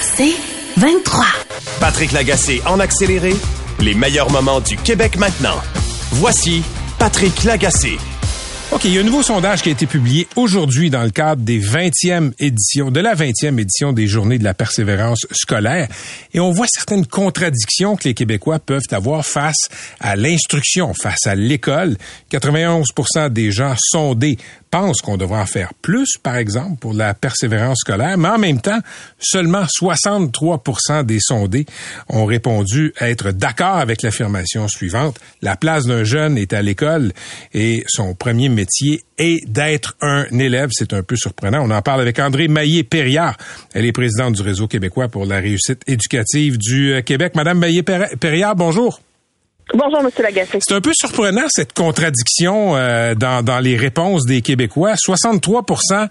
C'est 23. Patrick Lagacé en accéléré, les meilleurs moments du Québec maintenant. Voici Patrick Lagacé. OK, il y a un nouveau sondage qui a été publié aujourd'hui dans le cadre des 20e éditions, de la 20e édition des Journées de la persévérance scolaire. Et on voit certaines contradictions que les Québécois peuvent avoir face à l'instruction, face à l'école. 91% des gens sondés pensent qu'on devrait en faire plus, par exemple, pour la persévérance scolaire, mais en même temps, seulement 63% des sondés ont répondu être d'accord avec l'affirmation suivante. La place d'un jeune est à l'école et son premier métier est d'être un élève. C'est un peu surprenant. On en parle avec André Maillé-Périard. Elle est présidente du Réseau québécois pour la réussite éducative du euh, Québec. Madame Maillé-Périard, bonjour. Bonjour, M. Lagacé. C'est un peu surprenant, cette contradiction euh, dans, dans les réponses des Québécois. 63%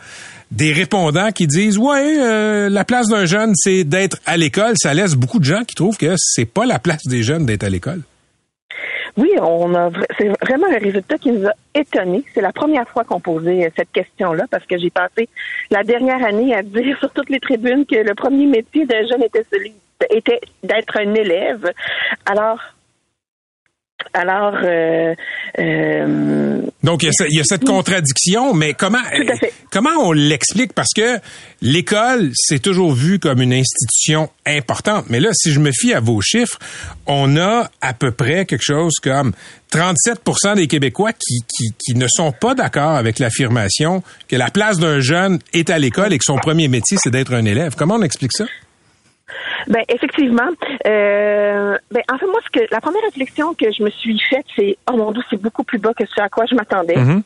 des répondants qui disent ouais euh, la place d'un jeune c'est d'être à l'école ça laisse beaucoup de gens qui trouvent que c'est pas la place des jeunes d'être à l'école oui, on a c'est vraiment un résultat qui nous a étonnés. C'est la première fois qu'on posait euh, cette question-là parce que j'ai passé la dernière année à dire sur toutes les tribunes que le premier métier d'un jeune était celui était d'être un élève. Alors alors, euh, euh, donc il y, a, cette contradiction, mais comment comment on l'explique? Parce que l'école c'est toujours vu comme une institution importante, mais là, si je me fie à vos chiffres, on a à peu près quelque chose comme 37% des Québécois qui, qui, qui ne sont pas d'accord avec l'affirmation que la place d'un jeune est à l'école et que son premier métier c'est d'être un élève. Comment on explique ça? Ben effectivement. Euh, ben en fait moi ce que la première réflexion que je me suis faite c'est oh mon dieu c'est beaucoup plus bas que ce à quoi je m'attendais. Mm-hmm.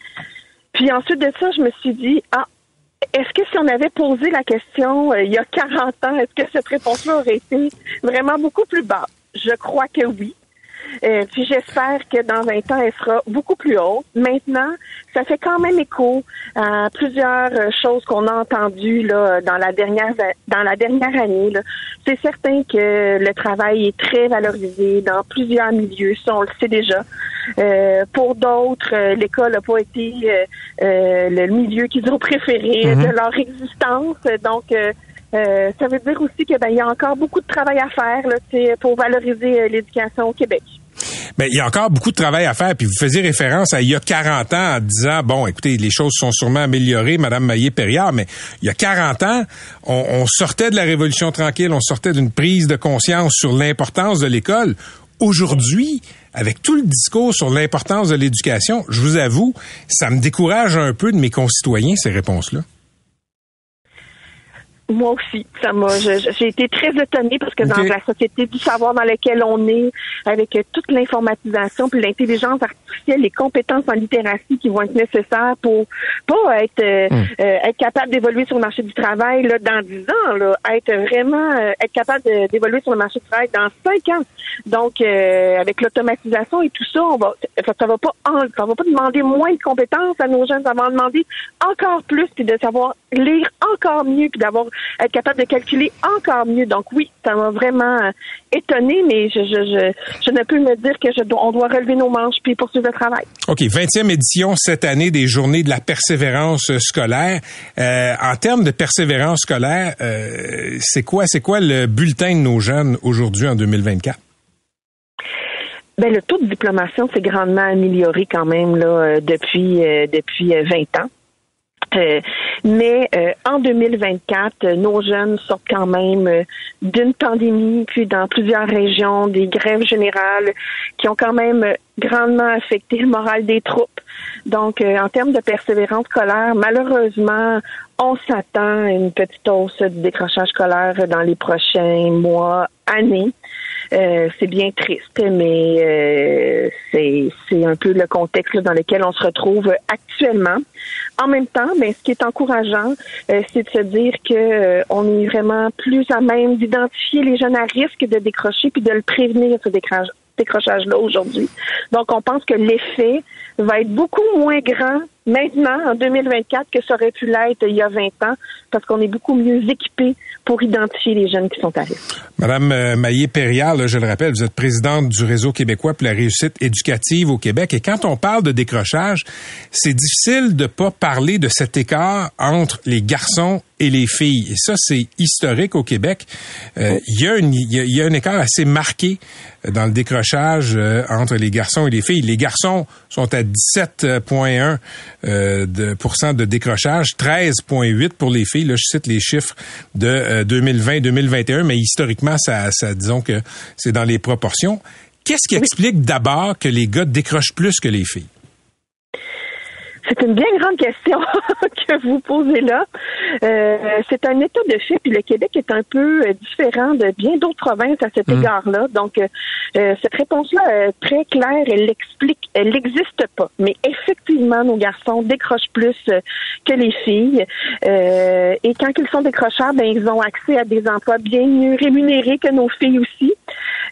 Puis ensuite de ça je me suis dit ah est-ce que si on avait posé la question euh, il y a 40 ans est-ce que cette réponse-là aurait été vraiment beaucoup plus bas? Je crois que oui. Euh, puis j'espère que dans 20 ans, elle sera beaucoup plus haute. Maintenant, ça fait quand même écho à plusieurs euh, choses qu'on a entendues là, dans la dernière dans la dernière année. C'est certain que le travail est très valorisé dans plusieurs milieux, ça on le sait déjà. Euh, pour d'autres, l'école n'a pas été le milieu qu'ils ont préféré mm-hmm. de leur existence. Donc ça veut dire aussi qu'il ben, y a encore beaucoup de travail à faire là, pour valoriser l'éducation au Québec. Mais il y a encore beaucoup de travail à faire. Puis vous faisiez référence à il y a 40 ans en disant, bon, écoutez, les choses sont sûrement améliorées, Madame Maillé-Perriard, mais il y a 40 ans, on, on sortait de la Révolution tranquille, on sortait d'une prise de conscience sur l'importance de l'école. Aujourd'hui, avec tout le discours sur l'importance de l'éducation, je vous avoue, ça me décourage un peu de mes concitoyens, ces réponses-là. Moi aussi, ça m'a. J'ai été très étonnée parce que dans la société du savoir dans laquelle on est, avec toute l'informatisation puis l'intelligence artificielle, les compétences en littératie qui vont être nécessaires pour pas être euh, euh, être capable d'évoluer sur le marché du travail là dans dix ans, là, être vraiment euh, être capable d'évoluer sur le marché du travail dans cinq ans. Donc, avec l'automatisation et tout ça, on va ça, va pas ça va pas demander moins de compétences à nos jeunes, ça va demander encore plus puis de savoir lire encore mieux puis d'avoir être capable de calculer encore mieux. Donc oui, ça m'a vraiment euh, étonné, mais je, je, je, ne peux me dire que je on doit relever nos manches puis poursuivre le travail. OK, 20e édition cette année des Journées de la persévérance scolaire. Euh, en termes de persévérance scolaire, euh, c'est quoi, c'est quoi le bulletin de nos jeunes aujourd'hui en 2024? Ben, le taux de diplomation s'est grandement amélioré quand même là depuis depuis 20 ans. Euh, mais euh, en 2024, nos jeunes sortent quand même euh, d'une pandémie, puis dans plusieurs régions, des grèves générales qui ont quand même grandement affecté le moral des troupes. Donc, en termes de persévérance scolaire, malheureusement, on s'attend à une petite hausse du décrochage scolaire dans les prochains mois, années. Euh, c'est bien triste, mais euh, c'est un peu le contexte dans lequel on se retrouve actuellement. En même temps, ben, ce qui est encourageant, euh, c'est de se dire que on est vraiment plus à même d'identifier les jeunes à risque de décrocher puis de le prévenir ce décrochage-là aujourd'hui. Donc, on pense que l'effet va être beaucoup moins grand maintenant, en 2024, que ça aurait pu l'être il y a 20 ans, parce qu'on est beaucoup mieux équipé pour identifier les jeunes qui sont à risque. Madame euh, Maillé-Perriard, je le rappelle, vous êtes présidente du Réseau québécois pour la réussite éducative au Québec. Et quand on parle de décrochage, c'est difficile de pas parler de cet écart entre les garçons et les filles. Et ça, c'est historique au Québec. Euh, il, y a un écart assez marqué dans le décrochage euh, entre les garçons et les filles. Les garçons sont à 17,1 euh, de, de décrochage, 13,8 pour les filles. Là, je cite les chiffres de 2020-2021, mais historiquement, ça, ça, disons que c'est dans les proportions. Qu'est-ce qui explique d'abord que les gars décrochent plus que les filles? C'est une bien grande question que vous posez là. Euh, c'est un état de fait, puis le Québec est un peu euh, différent de bien d'autres provinces à cet mm. égard-là. Donc, euh, cette réponse-là, très claire, elle l'explique, elle n'existe pas. Mais effectivement, nos garçons décrochent plus que les filles. et quand ils sont décrocheurs, ben ils ont accès à des emplois bien mieux rémunérés que nos filles aussi.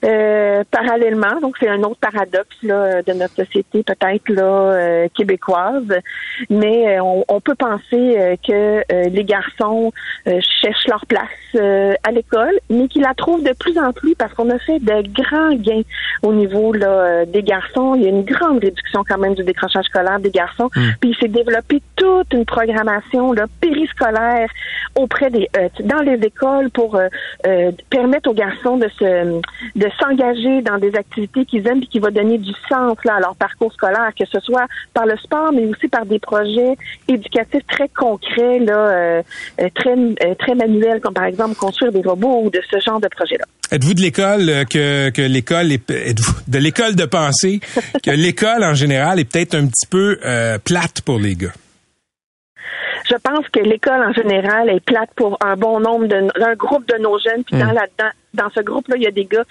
Parallèlement, donc c'est un autre paradoxe là, de notre société peut-être là québécoise mais euh, on, peut penser euh, que euh, les garçons cherchent leur place à l'école, mais qu'ils la trouvent de plus en plus parce qu'on a fait de grands gains au niveau là, des garçons. Il y a une grande réduction quand même du décrochage scolaire des garçons. Hmm. Puis il s'est développé toute une programmation là, périscolaire auprès des dans les écoles pour permettre aux garçons de se de s'engager dans des activités qu'ils aiment et qui va donner du sens là, à leur parcours scolaire, que ce soit par le sport, mais aussi par des projets éducatifs très concrets, là, euh, euh, très, euh, très manuels, comme par exemple construire des robots ou de ce genre de projet-là. Êtes-vous de l'école que, que l'école est êtes-vous de l'école de penser que l'école en général est peut-être un petit peu plate pour les gars? Je pense que l'école en général est plate pour un bon nombre de un groupe de nos jeunes. Puis dans, hmm. dans ce groupe-là, il y a des gars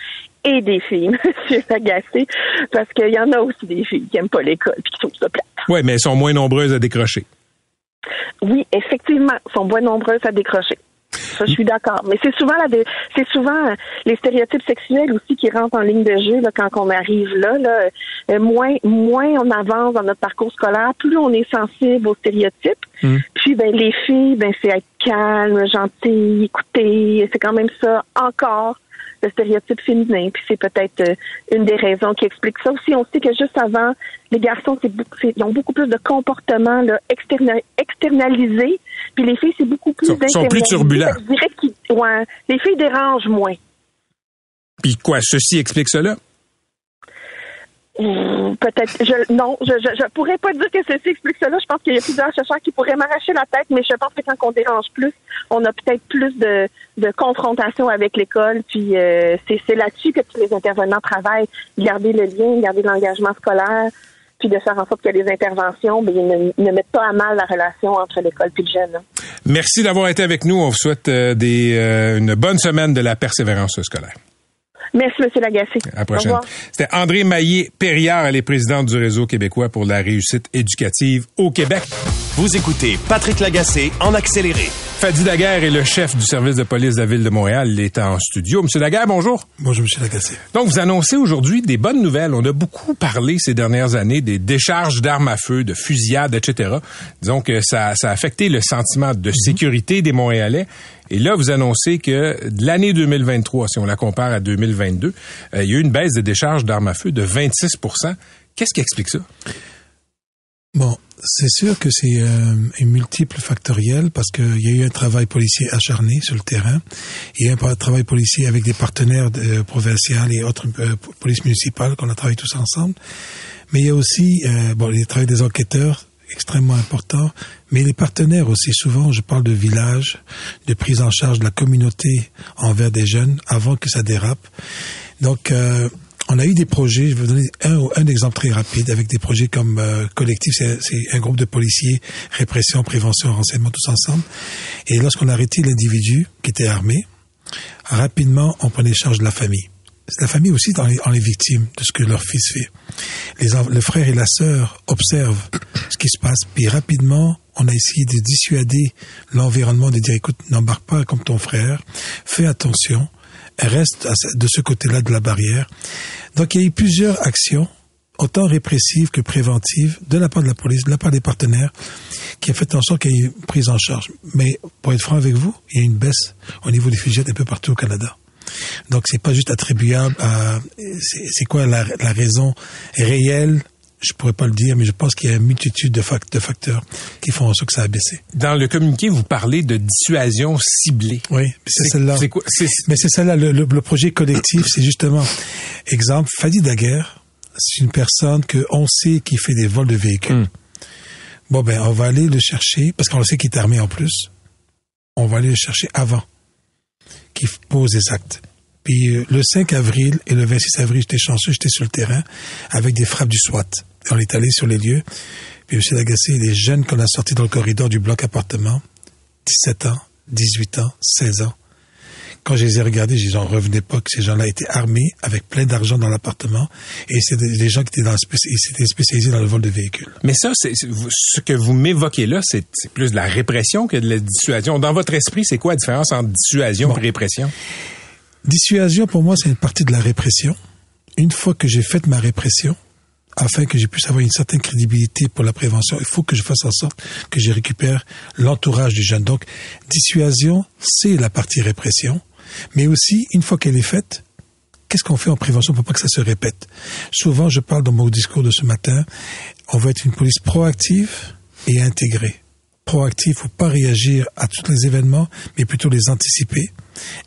et des filles, Monsieur Agacé, parce qu'il y en a aussi des filles qui n'aiment pas l'école puis qui trouvent ça plate. Oui, mais elles sont moins nombreuses à décrocher. Oui, effectivement, elles sont moins nombreuses à décrocher. Ça, je suis d'accord. Mais c'est souvent la c'est souvent les stéréotypes sexuels aussi qui rentrent en ligne de jeu là, quand on arrive là. là. Euh, moins, moins on avance dans notre parcours scolaire, plus on est sensible aux stéréotypes. Mm. Puis ben les filles, ben c'est être calme, gentil, écouter. C'est quand même ça encore le stéréotype féminin. Puis c'est peut-être euh, une des raisons qui explique ça aussi. On sait que juste avant, les garçons, c'est ils ont beaucoup plus de comportements là, externalisés. Puis les filles, c'est beaucoup plus Ils sont plus turbulents. Je dirais que ouais, les filles dérangent moins. Puis quoi, ceci explique cela? Peut-être. Je, non, je, je, je, pourrais pas dire que ceci explique cela. Je pense qu'il y a plusieurs chercheurs qui pourraient m'arracher la tête, mais je pense que quand on dérange plus, on a peut-être plus de, de confrontation avec l'école. Puis euh, c'est là-dessus que tous les intervenants travaillent. Garder le lien, garder l'engagement scolaire, puis de faire en sorte que les interventions ben, ne, ne, mettent pas à mal la relation entre l'école et le jeune. Merci d'avoir été avec nous. On vous souhaite euh, des, euh, une bonne semaine de la persévérance scolaire. Merci, M. Lagacé. À la prochaine. C'était André Maillé-Perriard, elle est présidente du Réseau québécois pour la réussite éducative au Québec. Vous écoutez Patrick Lagacé en accéléré. Fadi Daguerre est le chef du service de police de la Ville de Montréal. Il est en studio. Monsieur Daguerre, bonjour. Bonjour, Monsieur Lagacé. Donc, vous annoncez aujourd'hui des bonnes nouvelles. On a beaucoup parlé ces dernières années des décharges d'armes à feu, de fusillades, etc. Disons que ça, ça a affecté le sentiment de mhm. sécurité des Montréalais. Et là, vous annoncez que de l'année 2023, si on la compare à 2022, euh, il y a eu une baisse de décharges d'armes à feu de 26% Qu'est-ce qui explique ça? Bon, c'est sûr que c'est euh, multiple factoriel parce qu'il y a eu un travail policier acharné sur le terrain. Il y a eu un travail policier avec des partenaires de, provinciaux et autres euh, polices municipales qu'on a travaillé tous ensemble. Mais il y a aussi euh, bon, le travail des enquêteurs extrêmement important, mais les partenaires aussi souvent, je parle de village, de prise en charge de la communauté envers des jeunes avant que ça dérape. Donc, euh, on a eu des projets, je vais vous donner un, un exemple très rapide, avec des projets comme euh, Collectif, c'est un groupe de policiers, répression, prévention, renseignement, tous ensemble. Et lorsqu'on a arrêté l'individu qui était armé, rapidement, on prenait charge de la famille. La famille aussi dans les, les victimes de ce que leur fils fait. Les, le frère et la sœur observent ce qui se passe, puis rapidement, on a essayé de dissuader l'environnement, de dire, écoute, n'embarque pas comme ton frère, fais attention, reste de ce côté-là de la barrière. Donc il y a eu plusieurs actions autant répressive que préventive de la part de la police, de la part des partenaires, qui a fait en sorte qu'il y ait une prise en charge. Mais pour être franc avec vous, il y a une baisse au niveau des fusillettes un peu partout au Canada. Donc c'est pas juste attribuable à c'est quoi la raison réelle je pourrais pas le dire, mais je pense qu'il y a une multitude de, facteurs qui font en sorte que ça a baissé. Dans le communiqué, vous parlez de dissuasion ciblée. Oui, c'est celle-là. Mais c'est celle-là. Le, projet collectif, c'est justement, exemple, Fadi Daguerre, c'est une personne que on sait qui fait des vols de véhicules. Hmm. Bon, ben, on va aller le chercher, parce qu'on sait qu'il est armé en plus. On va aller le chercher avant qu'il pose des actes. Puis euh, le 5 avril et le 26 avril, j'étais chanceux, j'étais sur le terrain avec des frappes du SWAT. On est allé sur les lieux. Puis M. Lagacé, les jeunes qu'on a sortis dans le corridor du bloc appartement, 17 ans, 18 ans, 16 ans. Quand je les ai regardés, je j'en revenais pas que ces gens-là étaient armés avec plein d'argent dans l'appartement et c'est des gens qui étaient, dans, spécialisés dans le vol de véhicules. Mais ça, c'est ce que vous m'évoquez là, c'est plus de la répression que de la dissuasion. Dans votre esprit, c'est quoi la différence entre dissuasion et répression? Dissuasion, pour moi, c'est une partie de la répression. Une fois que j'ai fait ma répression, afin que je puisse avoir une certaine crédibilité pour la prévention, il faut que je fasse en sorte que je récupère l'entourage du jeune. Donc, dissuasion, c'est la partie répression, mais aussi, une fois qu'elle est faite, qu'est-ce qu'on fait en prévention pour pas que ça se répète? Souvent, je parle dans mon discours de ce matin, on veut être une police proactive et intégrée. Proactive, faut pas réagir à tous les événements, mais plutôt les anticiper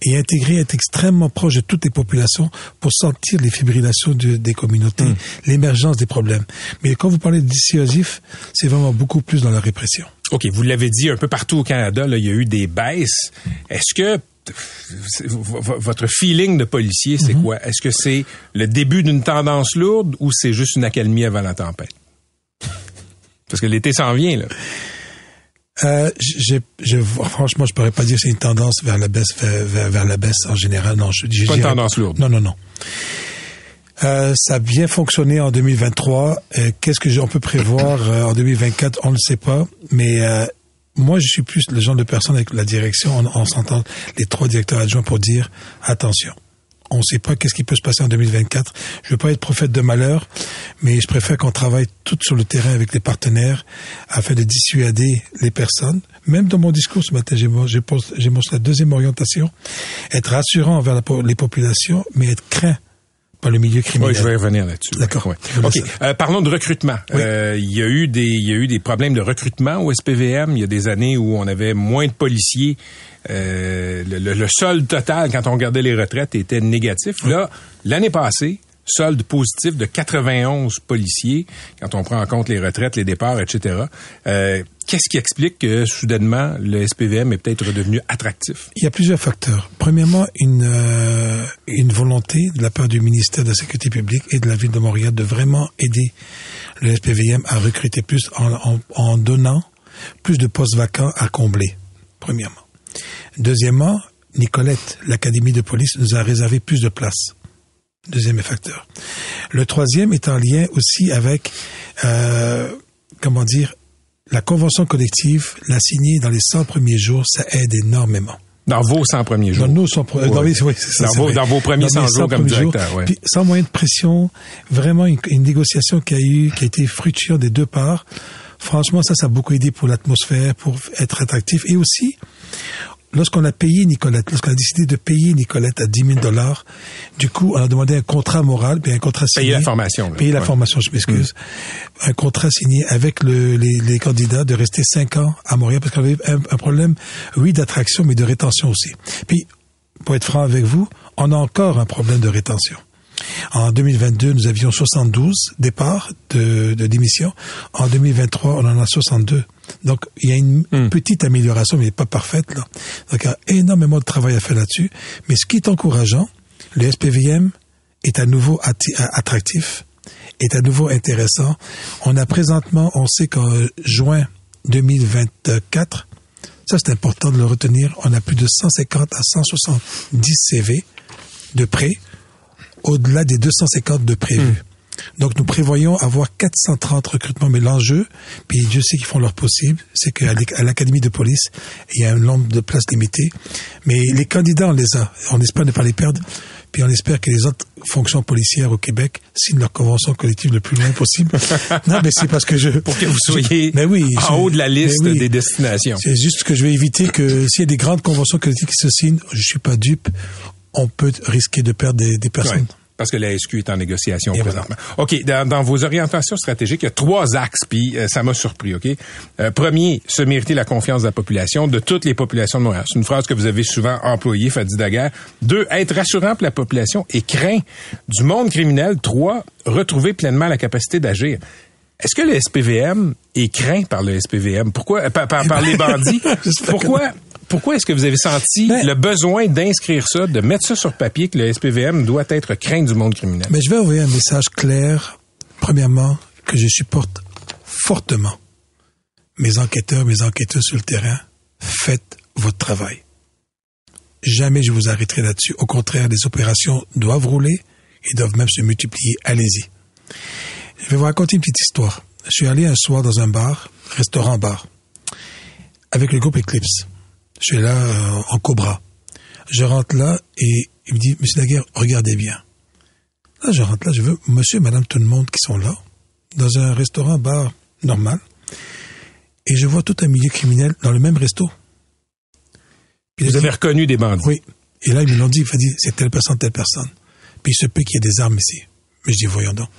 et intégrer, être extrêmement proche de toutes les populations pour sentir les fibrillations des communautés, hmm. l'émergence des problèmes. Mais quand vous parlez de dissuasif, c'est vraiment beaucoup plus dans la répression. OK, vous l'avez dit un peu partout au Canada, là, il y a eu des baisses. Est-ce que votre feeling de policier, c'est mhm. quoi? Est-ce que c'est le début d'une tendance lourde ou c'est juste une accalmie avant la tempête? Parce que l'été s'en vient, là. Euh, je, je, franchement, je pourrais pas dire que c'est une tendance vers la baisse, vers, vers, la baisse en général. Non, je, pas une tendance lourde. Non, non, non. Euh, ça a bien fonctionné en 2023. Euh, Qu'est-ce que on peut prévoir euh, en 2024 On ne sait pas. Mais euh, moi, je suis plus le genre de personne avec la direction. On, on s'entend les trois directeurs adjoints pour dire attention on ne sait pas qu'est-ce qui peut se passer en 2024. Je ne veux pas être prophète de malheur, mais je préfère qu'on travaille tout sur le terrain avec les partenaires afin de dissuader les personnes. Même dans mon discours ce matin, j'ai montré la deuxième orientation, être rassurant envers les populations, mais être craint par le milieu criminel. Oui, je vais revenir là-dessus. D'accord. Ok. Euh, parlons de recrutement. Euh, il y a eu des, il y a eu des problèmes de recrutement au SPVM. Il y a des années où on avait moins de policiers. Euh, le, le, solde total, quand on regardait les retraites, était négatif. Là, l'année passée, solde positif de 91 policiers quand on prend en compte les retraites, les départs, etc. Qu'est-ce qui explique que soudainement le SPVM est peut-être redevenu attractif? Il y a plusieurs facteurs. Premièrement, une euh, une volonté de la part du ministère de la Sécurité publique et de la ville de Montréal de vraiment aider le SPVM à recruter plus en donnant plus de postes vacants à combler. Premièrement. Deuxièmement, Nicolette, l'Académie de police, nous a réservé plus de places. Deuxième facteur. Le troisième est en lien aussi avec, euh, comment dire, la convention collective, la signer dans les 100 premiers jours, ça aide énormément. Dans vos 100 premiers jours. Dans nos 100 premiers oui. oui, ça, dans, vos, dans, vos, premiers 100, jours comme directeur. Ouais. Puis, sans moyen de pression, vraiment une, une, négociation qui a eu, qui a été fructueuse des deux parts. Franchement, ça, ça a beaucoup aidé pour l'atmosphère, pour être attractif. Et aussi, lorsqu'on a payé Nicolette, lorsqu'on a décidé de payer Nicolette à 10 000 dollars, du coup, on a demandé un contrat moral, puis un contrat signé. Payer la formation. Payer la formation, je m'excuse. Mm. Un contrat signé avec le, les, les, candidats de rester 5 ans à Montréal, parce qu'on avait un, un, problème, oui, d'attraction, mais de rétention aussi. Puis, pour être franc avec vous, on a encore un problème de rétention. En 2022, nous avions 72 départs de, de démission. En 2023, on en a 62. Donc, il y a une hmm. petite amélioration, mais pas parfaite. Là. Donc, il y a énormément de travail à faire là-dessus. Mais ce qui est encourageant, le SPVM est à nouveau attractif, est à nouveau intéressant. On a présentement, on sait qu'en juin 2024, ça c'est important de le retenir, on a plus de 150 à 170 CV de prêts, au-delà des 250 de prévus. Hmm. Donc nous prévoyons avoir 430 recrutements, mais l'enjeu, puis Dieu sait qu'ils font leur possible, c'est qu'à l'académie de police, il y a un nombre de places limitées, mais les candidats on les a, on espère ne pas les perdre. Puis on espère que les autres fonctions policières au Québec signent leur convention collective le plus loin possible. non, mais c'est parce que je... Pour que vous soyez mais oui, en haut de la liste des destinations. C'est juste que je vais éviter que s'il y a des grandes conventions collectives qui se signent, je suis pas dupe, on peut risquer de perdre des, personnes. Parce que la SQ est en négociation présentement. OK, dans, vos orientations stratégiques, il y a trois axes, puis euh, ça m'a surpris, OK? Euh, premier, se mériter la confiance de la population, de toutes les populations de Montréal. C'est une phrase que vous avez souvent employée, Fadi Daguerre. Deux, être rassurant pour la population et craint du monde criminel. Trois, retrouver pleinement la capacité d'agir. Est-ce que le SPVM est craint par le SPVM? Pourquoi? Par, par les bandits? Pourquoi? Pourquoi est-ce que vous avez senti ben- le besoin d'inscrire ça, de mettre ça sur papier que le SPVM doit être craint du monde criminel? Mais ben, je vais envoyer un message clair, premièrement, que je supporte fortement mes enquêteurs, mes enquêteurs sur le terrain. Faites votre travail. Jamais je vous arrêterai là-dessus. Au contraire, les opérations doivent rouler et doivent même se multiplier. Allez-y. Je vais vous raconter une petite histoire. Je suis allé un soir dans un bar, restaurant-bar, avec le groupe Eclipse. Je suis là euh, en cobra. Je rentre là et il me dit, Monsieur Daguerre, regardez bien. Là, je rentre là, je veux Monsieur et Madame tout le monde qui sont là, dans un restaurant bar normal, et je vois tout un milieu criminel dans le même resto. Vous avez reconnu des bandits Oui. Et là, ils me l'ont dit, il dit, c'est telle personne, telle personne. Puis il se peut qu'il y ait des armes ici. Mais je dis, voyons donc.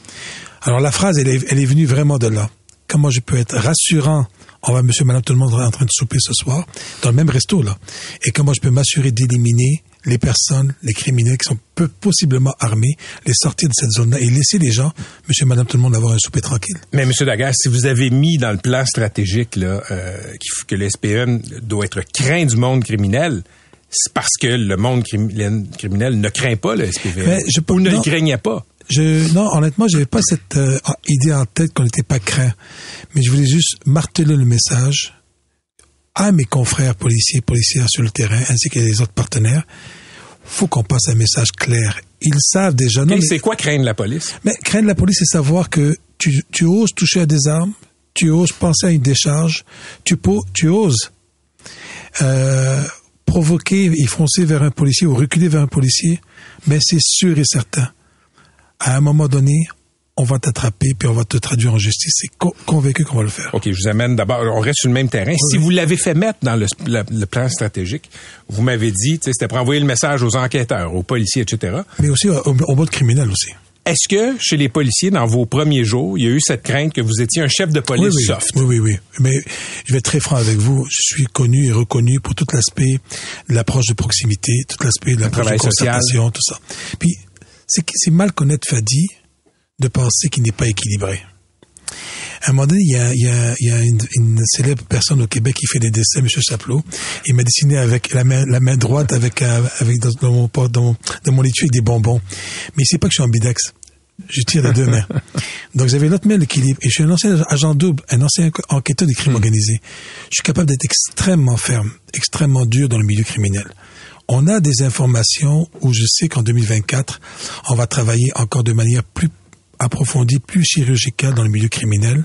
Alors la phrase, elle est, elle est venue vraiment de là. Comment je peux être rassurant on va, monsieur, madame, tout le monde est en train de souper ce soir, dans le même resto, là. Et comment je peux m'assurer d'éliminer les personnes, les criminels qui sont peu, possiblement armés, les sortir de cette zone-là et laisser les gens, monsieur, madame, tout le monde, avoir un souper tranquille? Mais monsieur Dagas, si vous avez mis dans le plan stratégique, là, euh, que le SPN doit être craint du monde criminel, c'est parce que le monde criminel ne craint pas le SPVM. je, ou ne le craignait pas. Je, non, honnêtement, j'avais pas cette euh, idée en tête qu'on n'était pas craint. Mais je voulais juste marteler le message à mes confrères policiers, policières sur le terrain, ainsi que les autres partenaires. Faut qu'on passe un message clair. Ils savent déjà. Non, mais c'est quoi craindre la police? Mais craindre la police, c'est savoir que tu, tu oses toucher à des armes, tu oses penser à une décharge, tu, tu oses euh, provoquer et foncer vers un policier ou reculer vers un policier, mais c'est sûr et certain à un moment donné, on va t'attraper puis on va te traduire en justice. C'est convaincu qu'on va le faire. OK, je vous amène d'abord, on reste sur le même terrain. Si vous l'avez fait mettre dans le, plan stratégique, vous m'avez dit, c'était pour envoyer le message aux enquêteurs, aux policiers, etc. Mais aussi au, au mode criminel aussi. Est-ce que chez les policiers, dans vos premiers jours, il y a eu cette crainte que vous étiez un chef de police soft? Oui, oui, oui. Mais je vais être très franc avec vous. Je suis connu et reconnu pour tout l'aspect de l'approche de proximité, tout l'aspect de l'approche de concertation, tout ça. Puis c'est mal connaître Fadi de penser qu'il n'est pas équilibré. À un moment donné, il y a, il y a, une, célèbre personne au Québec qui fait des dessins, M. Chaplot. Il m'a dessiné avec la main, la main droite avec, euh, avec dans, mon, dans, dans mon étui avec des bonbons. Mais il sait pas que je suis ambidex. Je tire des deux mains. Donc j'avais l'autre main l'équilibre. Et je suis un ancien agent double, un ancien enquêteur des crimes hmm. organisés. Je suis capable d'être extrêmement ferme, extrêmement dur dans le milieu criminel. On a des informations où je sais qu'en 2024, on va travailler encore de manière plus approfondie, plus chirurgicale dans le milieu criminel.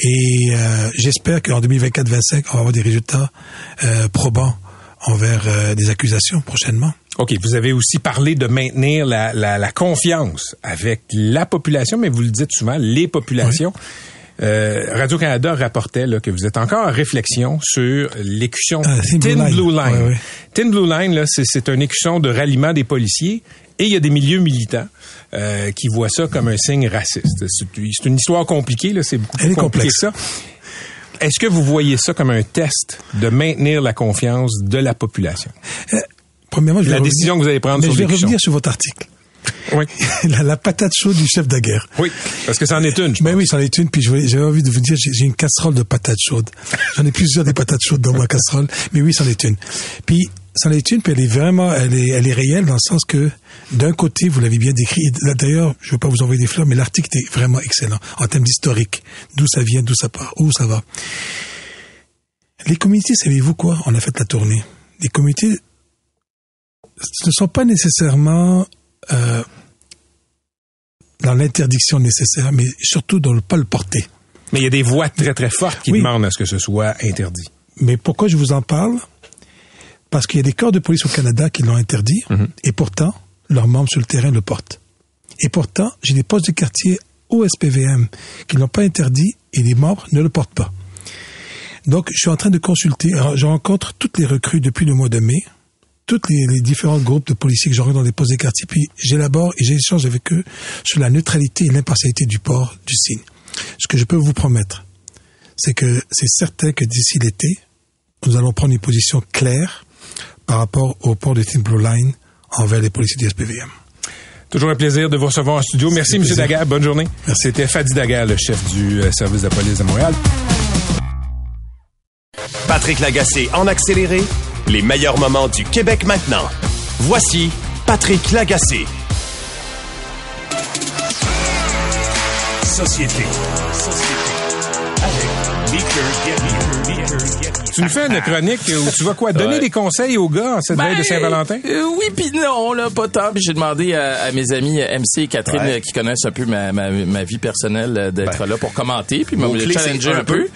Et euh, j'espère qu'en 2024-25, on va avoir des résultats euh, probants envers euh, des accusations prochainement. OK, vous avez aussi parlé de maintenir la, la, la, confiance avec la population, mais vous le dites souvent, les populations. Euh, Radio-Canada rapportait là, que vous êtes encore en réflexion sur l'écusson ah, Tin Blue Line. Tin Blue Line, c'est un écusson de ralliement des policiers et il y a des milieux militants euh, qui voient ça comme un signe raciste. C'est une histoire compliquée, là, c'est beaucoup plus compliqué que ça. Est-ce que vous voyez ça comme un test de maintenir la confiance de la population? Euh, premièrement, je la décision que vous allez prendre mais sur Je vais revenir sur votre article. Oui. la, patate chaude du chef de guerre. Oui, parce que c'en est une. Mais oui, c'en est une. Puis j'avais envie de vous dire, j'ai une casserole de patates chaudes. J'en ai plusieurs des patates chaudes dans ma casserole. Mais oui, c'en est une. Puis c'en est une, puis elle est vraiment, elle est, elle est réelle dans le sens que d'un côté, vous l'avez bien décrit. D'ailleurs, je ne veux pas vous envoyer des fleurs, mais l'article est vraiment excellent en termes d'historique. D'où ça vient, d'où ça part, où ça va. Les comités, savez-vous quoi? On a fait la tournée. Les comités ne sont pas nécessairement euh, dans l'interdiction nécessaire, mais surtout dans ne pas le porter. Mais il y a des voix très très fortes qui Oui. demandent à ce que ce soit interdit. Mais pourquoi je vous en parle? Parce qu'il y a des corps de police au Canada qui l'ont interdit, et pourtant, leurs membres sur le terrain le portent. Et pourtant, j'ai des postes de quartier au SPVM qui l'ont pas interdit, et les membres ne le portent pas. Donc, je suis en train de consulter. Alors, je rencontre toutes les recrues depuis le mois de mai, tous les, les différents groupes de policiers que j'aurai dans les postes de quartier, puis j'élabore et j'échange avec eux sur la neutralité et l'impartialité du port du signe. Ce que je peux vous promettre, c'est que c'est certain que d'ici l'été, nous allons prendre une position claire par rapport au port de Thin Blue Line envers les policiers du SPVM. Toujours un plaisir de vous recevoir en studio. Merci, M. Daguerre. Bonne journée. Merci. C'était Fadi Daguerre, le chef du euh, service de police de Montréal. Patrick Lagacé en accéléré, les meilleurs moments du Québec maintenant. Voici Patrick Lagacé. Société. Guerrier. Tu nous fais une chronique où tu vas quoi? Donner Ouais. des conseils aux gars en cette veille de Saint-Valentin? euh, oui, puis non, là, pas tant. Puis j'ai demandé à, à mes amis euh, MC et Catherine Ouais. euh, qui connaissent un peu ma, ma, ma vie personnelle euh, d'être là pour commenter, puis me challenger un un peu.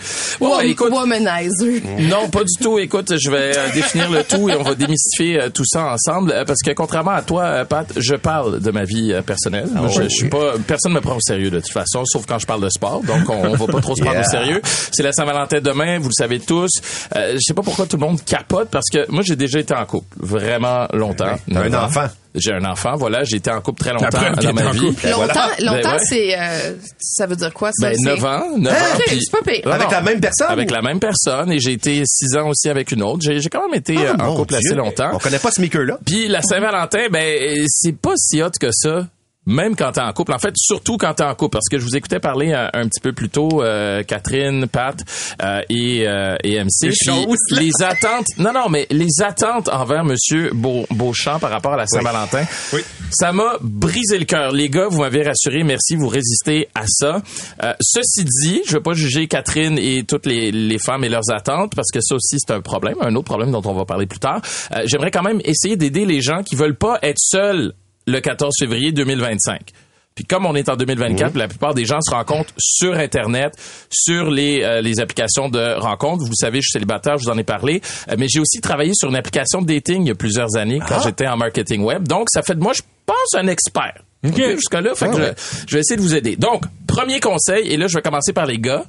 Ouais, Wom- écoute, Womanizer. non, pas du tout. Écoute, je vais euh, définir le tout et on va démystifier euh, tout ça ensemble euh, parce que contrairement à toi, euh, Pat, je parle de ma vie euh, personnelle. Ah je, je suis pas, personne me prend au sérieux de toute façon, sauf quand je parle de sport. Donc on, on va pas trop se prendre Yeah. au sérieux. C'est la Saint-Valentin demain, vous le savez tous. Euh, je sais pas pourquoi tout le monde capote parce que moi j'ai déjà été en couple vraiment longtemps. Un ans. enfant. J'ai un enfant, voilà, j'ai été en couple très longtemps dans ma en vie. couple. Ben Longtemps, voilà. longtemps Ben ouais. c'est, euh, ça veut dire quoi, ça? Ben, c'est- 9 ans, 9 Ah, ans. ok, puis- c'est pas pire. Avec non. la même personne? Avec la même personne et j'ai été 6 ans aussi avec une autre. J'ai j'ai quand même été euh, Ah, en mon couple assez longtemps. On connaît pas ce maker-là. Puis la Saint-Valentin, ben c'est pas si hot que ça. Même quand t'es en couple. En fait, surtout quand t'es en couple. Parce que je vous écoutais parler un, un petit peu plus tôt, euh, Catherine, Pat euh, et, euh, et MC. Choses, les attentes... Non, non, mais les attentes envers Monsieur Beau, Beauchamp par rapport à la Saint-Valentin, Oui. ça m'a brisé le cœur. Les gars, vous m'avez rassuré. Merci, vous résistez à ça. Euh, ceci dit, je veux pas juger Catherine et toutes les, les femmes et leurs attentes parce que ça aussi, c'est un problème, un autre problème dont on va parler plus tard. Euh, J'aimerais quand même essayer d'aider les gens qui veulent pas être seuls le 14 février 2025. Puis comme on est en 2024, la plupart des gens se rencontrent sur Internet, sur les, euh, les applications de rencontres. Vous savez, je suis célibataire, je vous en ai parlé. Euh, mais j'ai aussi travaillé sur une application de dating il y a plusieurs années quand j'étais en marketing web. Donc, ça fait de moi, je pense, un expert. OK, fait que je, je vais essayer de vous aider. Donc, premier conseil, et là, je vais commencer par les gars.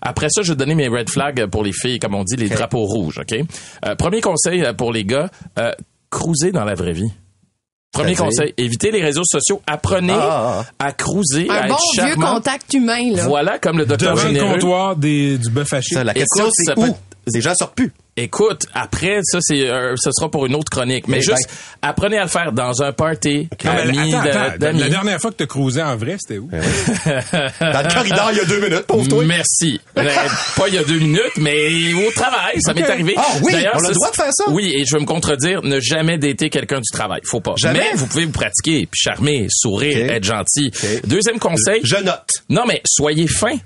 Après ça, je vais donner mes red flags pour les filles, comme on dit, les drapeaux rouges, OK? Euh, premier conseil pour les gars, cruiser dans la vraie vie. Premier conseil, évitez les réseaux sociaux. Apprenez Ah, à cruiser, à Un être bon vieux contact humain, là. Voilà, comme le docteur Devant le généreux. comptoir des, du bœuf haché. Ça, la question, c'est où? Les gens sortent plus. Écoute, après, ça, c'est, euh, ce sera pour une autre chronique. Mais juste, apprenez à le faire dans un party, Non, amis, attends, de- attends, la, dernière fois que tu cruisé en vrai, c'était où? Dans le corridor, il y a deux minutes, pauvre toi. Merci. Euh, pas il y a deux minutes, mais au travail, ça m'est arrivé. Ah oui, D'ailleurs, on a le droit de faire ça. Oui, et je veux me contredire, ne jamais dater quelqu'un du travail. Faut pas. Jamais? Mais vous pouvez vous pratiquer, puis charmer, sourire, être gentil. Deuxième conseil, Je note. non mais soyez fin.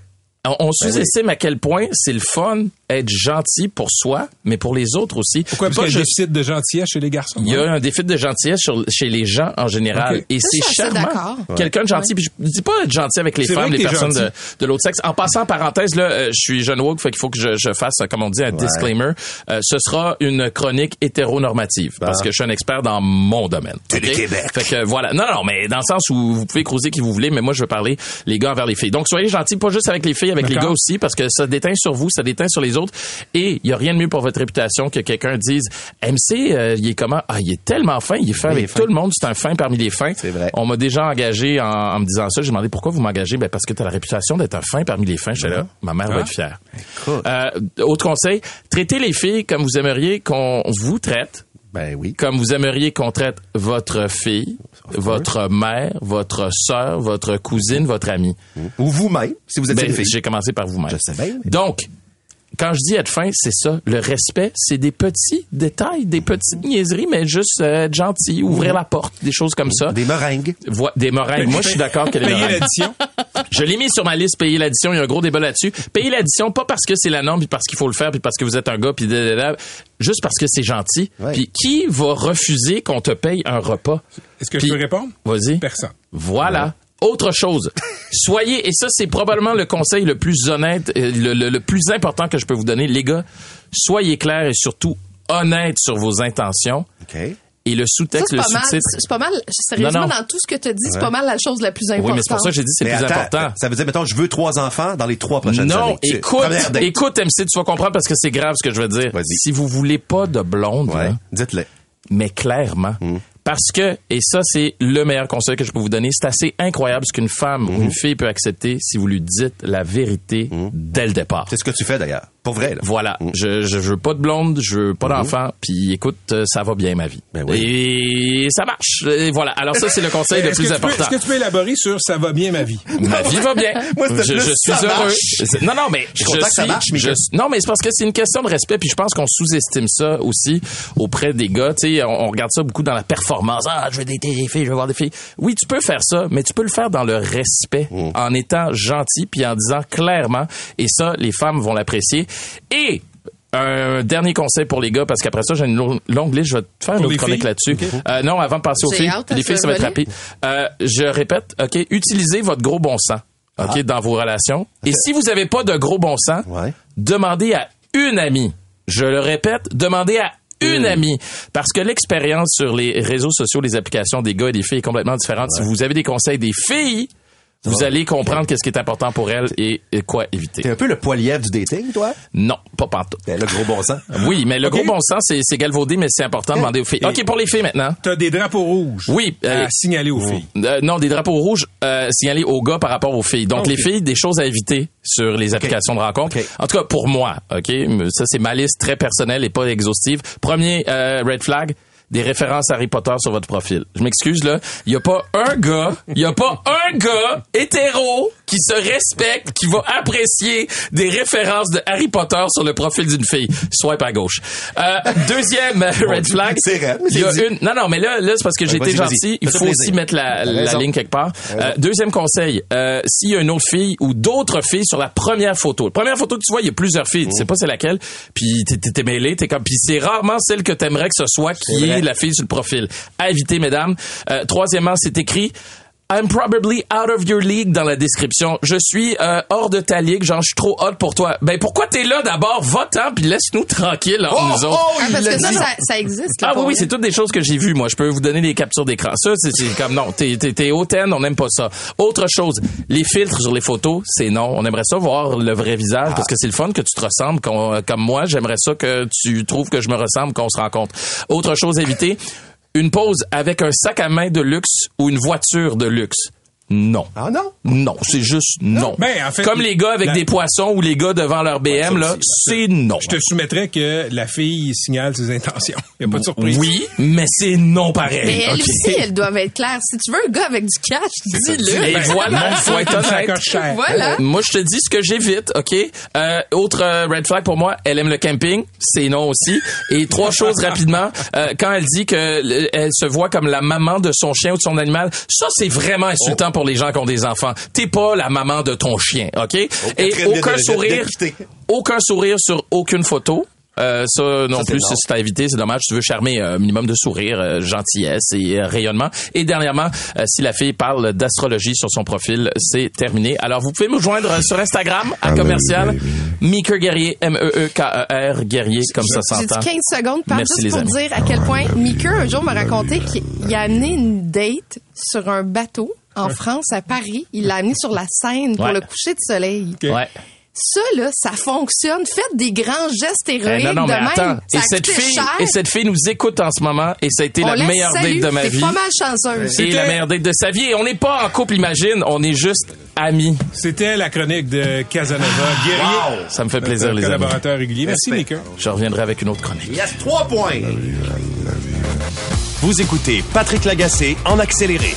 On, on Ben sous-estime à quel point c'est le fun être gentil pour soi, mais pour les autres aussi. Pourquoi? Parce Pas qu'il y a un déficit de gentillesse chez les garçons. il y a un déficit de gentillesse sur- chez les gens en général. Et c'est je suis assez charmant. d'accord. Quelqu'un de gentil. Puis je dis pas être gentil avec les femmes, les personnes de, gentil. de l'autre sexe. En passant, parenthèse, là, euh, je suis jeune woke, fait qu'il faut que je, je fasse, comme on dit, un disclaimer. Euh, ce sera une chronique hétéronormative. Parce que je suis un expert dans mon domaine. Télé Ok? Québec. Fait que voilà. Non, non, mais dans le sens où vous pouvez cruiser qui vous voulez, mais moi, je veux parler les gars envers les filles. Donc, soyez gentils, pas juste avec les filles, avec les gars aussi, parce que ça déteint sur vous, ça déteint sur les autres. Et il y a rien de mieux pour votre réputation que quelqu'un dise, MC, euh, il est comment? Ah, il est tellement fin, il est fin il avec est fin. tout le monde, c'est un fin parmi les fins. C'est vrai. On m'a déjà engagé en, en me disant ça. J'ai demandé pourquoi vous m'engagez? Ben, parce que tu as la réputation d'être un fin parmi les fins. J'étais là, ma mère va être fière. Écoute. Euh, autre conseil, traitez les filles comme vous aimeriez qu'on vous traite Ben oui. comme vous aimeriez qu'on traite votre fille, votre mère, votre sœur, votre cousine, votre amie. Ou vous-même, si vous êtes Ben, une fille. j'ai commencé par vous-même. Je sais bien. Donc, quand je dis être fin, c'est ça. Le respect, c'est des petits détails, des petites niaiseries, mais juste euh, être gentil, ouvrir la porte, des choses comme ça. Des meringues. Voi- des meringues. Moi, je suis d'accord que les Payer meringues. l'addition. Je l'ai mis sur ma liste payer l'addition. Il y a un gros débat là-dessus. Payer l'addition, pas parce que c'est la norme, puis parce qu'il faut le faire, puis parce que vous êtes un gars, puis juste parce que c'est gentil. Ouais. Puis qui va refuser qu'on te paye un repas? Est-ce que je peux répondre? Vas-y. Personne. Voilà. Autre chose, soyez, et ça c'est probablement le conseil le plus honnête, euh, le, le- le plus important que je peux vous donner, les gars, soyez clairs et surtout honnêtes sur vos intentions. OK. Et le sous-texte, le sous-titre. C'est pas mal. Sérieusement, Non, non. dans tout ce que tu as dit, c'est pas mal la chose la plus importante. Oui, mais c'est pour ça que j'ai dit c'est le plus attends, important. Ça veut dire, mettons, je veux trois enfants dans les trois prochaines Non, années. Tu- écoute, écoute, MC, tu vas comprendre parce que c'est grave ce que je veux dire. Vas-y. Si vous voulez pas de blonde, Ouais, là, dites-le. mais clairement. Parce que, et ça, c'est le meilleur conseil que je peux vous donner, c'est assez incroyable ce qu'une femme ou une fille peut accepter si vous lui dites la vérité dès le départ. C'est ce que tu fais d'ailleurs. Pour vrai, là. Voilà, je, je veux pas de blonde, je veux pas d'enfant, puis écoute, euh, ça va bien ma vie. Ben oui. Et ça marche. Et voilà. Alors ça, c'est le conseil le plus important. Est-ce que tu peux élaborer sur ça va bien ma vie? Ma vie va bien. Moi, je, plus je suis ça heureux. Non, non, mais Je suis content que ça marche, je- non, mais c'est parce que c'est une question de respect, puis je pense qu'on sous-estime ça aussi auprès des gars. Tu sais, on, on regarde ça beaucoup dans la performance. Ah, je veux dater des filles, je veux voir des filles. Oui, tu peux faire ça, mais tu peux le faire dans le respect, Mm. en étant gentil, puis en disant clairement. Et ça, les femmes vont l'apprécier. Et un dernier conseil pour les gars, parce qu'après ça, j'ai une long- longue liste. Je vais te faire une autre chronique là-dessus. Euh, non, avant de passer aux filles. Les filles, ça va être rapide. Euh, je répète, OK, utilisez votre gros bon sens. OK, Ah. dans vos relations. Et si vous avez pas de gros bon sens, Ouais. demandez à une amie. Je le répète, demandez à une amie. Parce que l'expérience sur les réseaux sociaux, les applications des gars et des filles est complètement différente. Si vous avez des conseils des filles, vous allez comprendre qu'est-ce qui est important pour elles et, et quoi éviter. T'es un peu le poilièvre du dating, toi? Non, pas pantoute. Ben, le gros bon sens. Oui, mais le gros bon sens, c'est, c'est galvaudé, mais c'est important de demander aux filles. OK, pour les filles maintenant. T'as des drapeaux rouges. Oui, euh, À signaler aux filles. Euh, non, des drapeaux rouges euh, signalés aux gars par rapport aux filles. Donc les filles, des choses à éviter sur les applications de rencontre. En tout cas pour moi, ok. Ça c'est ma liste très personnelle et pas exhaustive. Premier euh, red flag. Des références Harry Potter sur votre profil. Je m'excuse là, il y a pas un gars, il y a pas un gars hétéro qui se respecte, qui va apprécier des références de Harry Potter sur le profil d'une fille. Swipe à gauche. Euh, deuxième red flag. c'est vrai, Il y a une. Non non, mais là, là c'est parce que j'ai été gentil. Il faut aussi mettre la, la ligne quelque part. Euh, deuxième conseil, euh, s'il y a une autre fille ou d'autres filles sur la première photo. La première photo que tu vois, il y a plusieurs filles. Tu sais pas c'est laquelle. Puis t'es, t'es- mêlé, t'es comme. Puis c'est rarement celle que t'aimerais que ce soit qui vrai. La fille sur le profil. À éviter, mesdames. Euh, troisièmement, c'est écrit. I'm probably out of your league dans la description. Je suis euh, hors de ta ligue, genre je suis trop hot pour toi. Ben pourquoi t'es là d'abord? Va-t'en puis laisse-nous tranquille entre nous autres. Ah, parce que ça, ça, ça existe. là, Ah oui, oui, c'est toutes des choses que j'ai vues. Moi, je peux vous donner des captures d'écran. Ça, c'est c'est comme non, t'es t'es t'es hautaine, on n'aime pas ça. Autre chose, les filtres sur les photos, c'est non. On aimerait ça voir le vrai visage parce que c'est le fun que tu te ressembles comme moi. J'aimerais ça que tu trouves que je me ressemble, qu'on se rencontre. Autre chose à éviter, une pause avec un sac à main de luxe ou une voiture de luxe. Non. Ah non? Non, c'est juste non. Ben, en fait, Comme les gars avec la- des poissons ou les gars devant leur BM, là, c'est non. Je te soumettrais que la fille signale ses intentions. Il n'y a pas de surprise. Oui, mais c'est non pareil. Mais elles OK? aussi, elles doivent être claires. Si tu veux un gars avec du cash, dis-le. Et voilà, faut être honnête. Voilà. Moi, je te dis ce que j'évite, OK? Euh, autre euh, red flag pour moi, elle aime le camping, c'est non aussi. Et trois choses rapidement. Euh, quand elle dit que euh, elle se voit comme la maman de son chien ou de son animal, ça, c'est vraiment insultant pour les gens qui ont des enfants. T'es pas la maman de ton chien, OK? Et aucun de- de- sourire, aucun sourire sur aucune photo. Euh, ça non Ça, plus, c'est c'est à éviter, c'est dommage. Tu veux charmer un minimum de sourire, euh, gentillesse et euh, rayonnement. Et dernièrement, euh, si la fille parle d'astrologie sur son profil, c'est terminé. Alors vous pouvez me joindre sur Instagram à commercial Meeker Guerrier M E E K E R Guerrier comme ça J'ai s'entend. 15 secondes, Pat, Merci, juste les pour amis. dire à quel point Mika, un jour, m'a raconté qu'il a amené une date sur un bateau en France, à Paris. Il l'a amené sur la Seine pour Ouais. le coucher de soleil. Ouais. Ça, là, ça fonctionne. Faites des grands gestes Eh, héroïques non non de mais même. attends, Ça et a cette fille cher. et cette fille nous écoute en ce moment et ça a été On la meilleure date de ma vie. pas mal chanceuse. Et la meilleure date de sa vie. Et on n'est pas en couple, imagine. On est juste amis. C'était la chronique de Casanova Guerrier. Ça me fait plaisir, les amis. collaborateur régulier. Merci. Mika. Je reviendrai avec une autre chronique. Yes, trois points. Vous écoutez Patrick Lagacé en accéléré.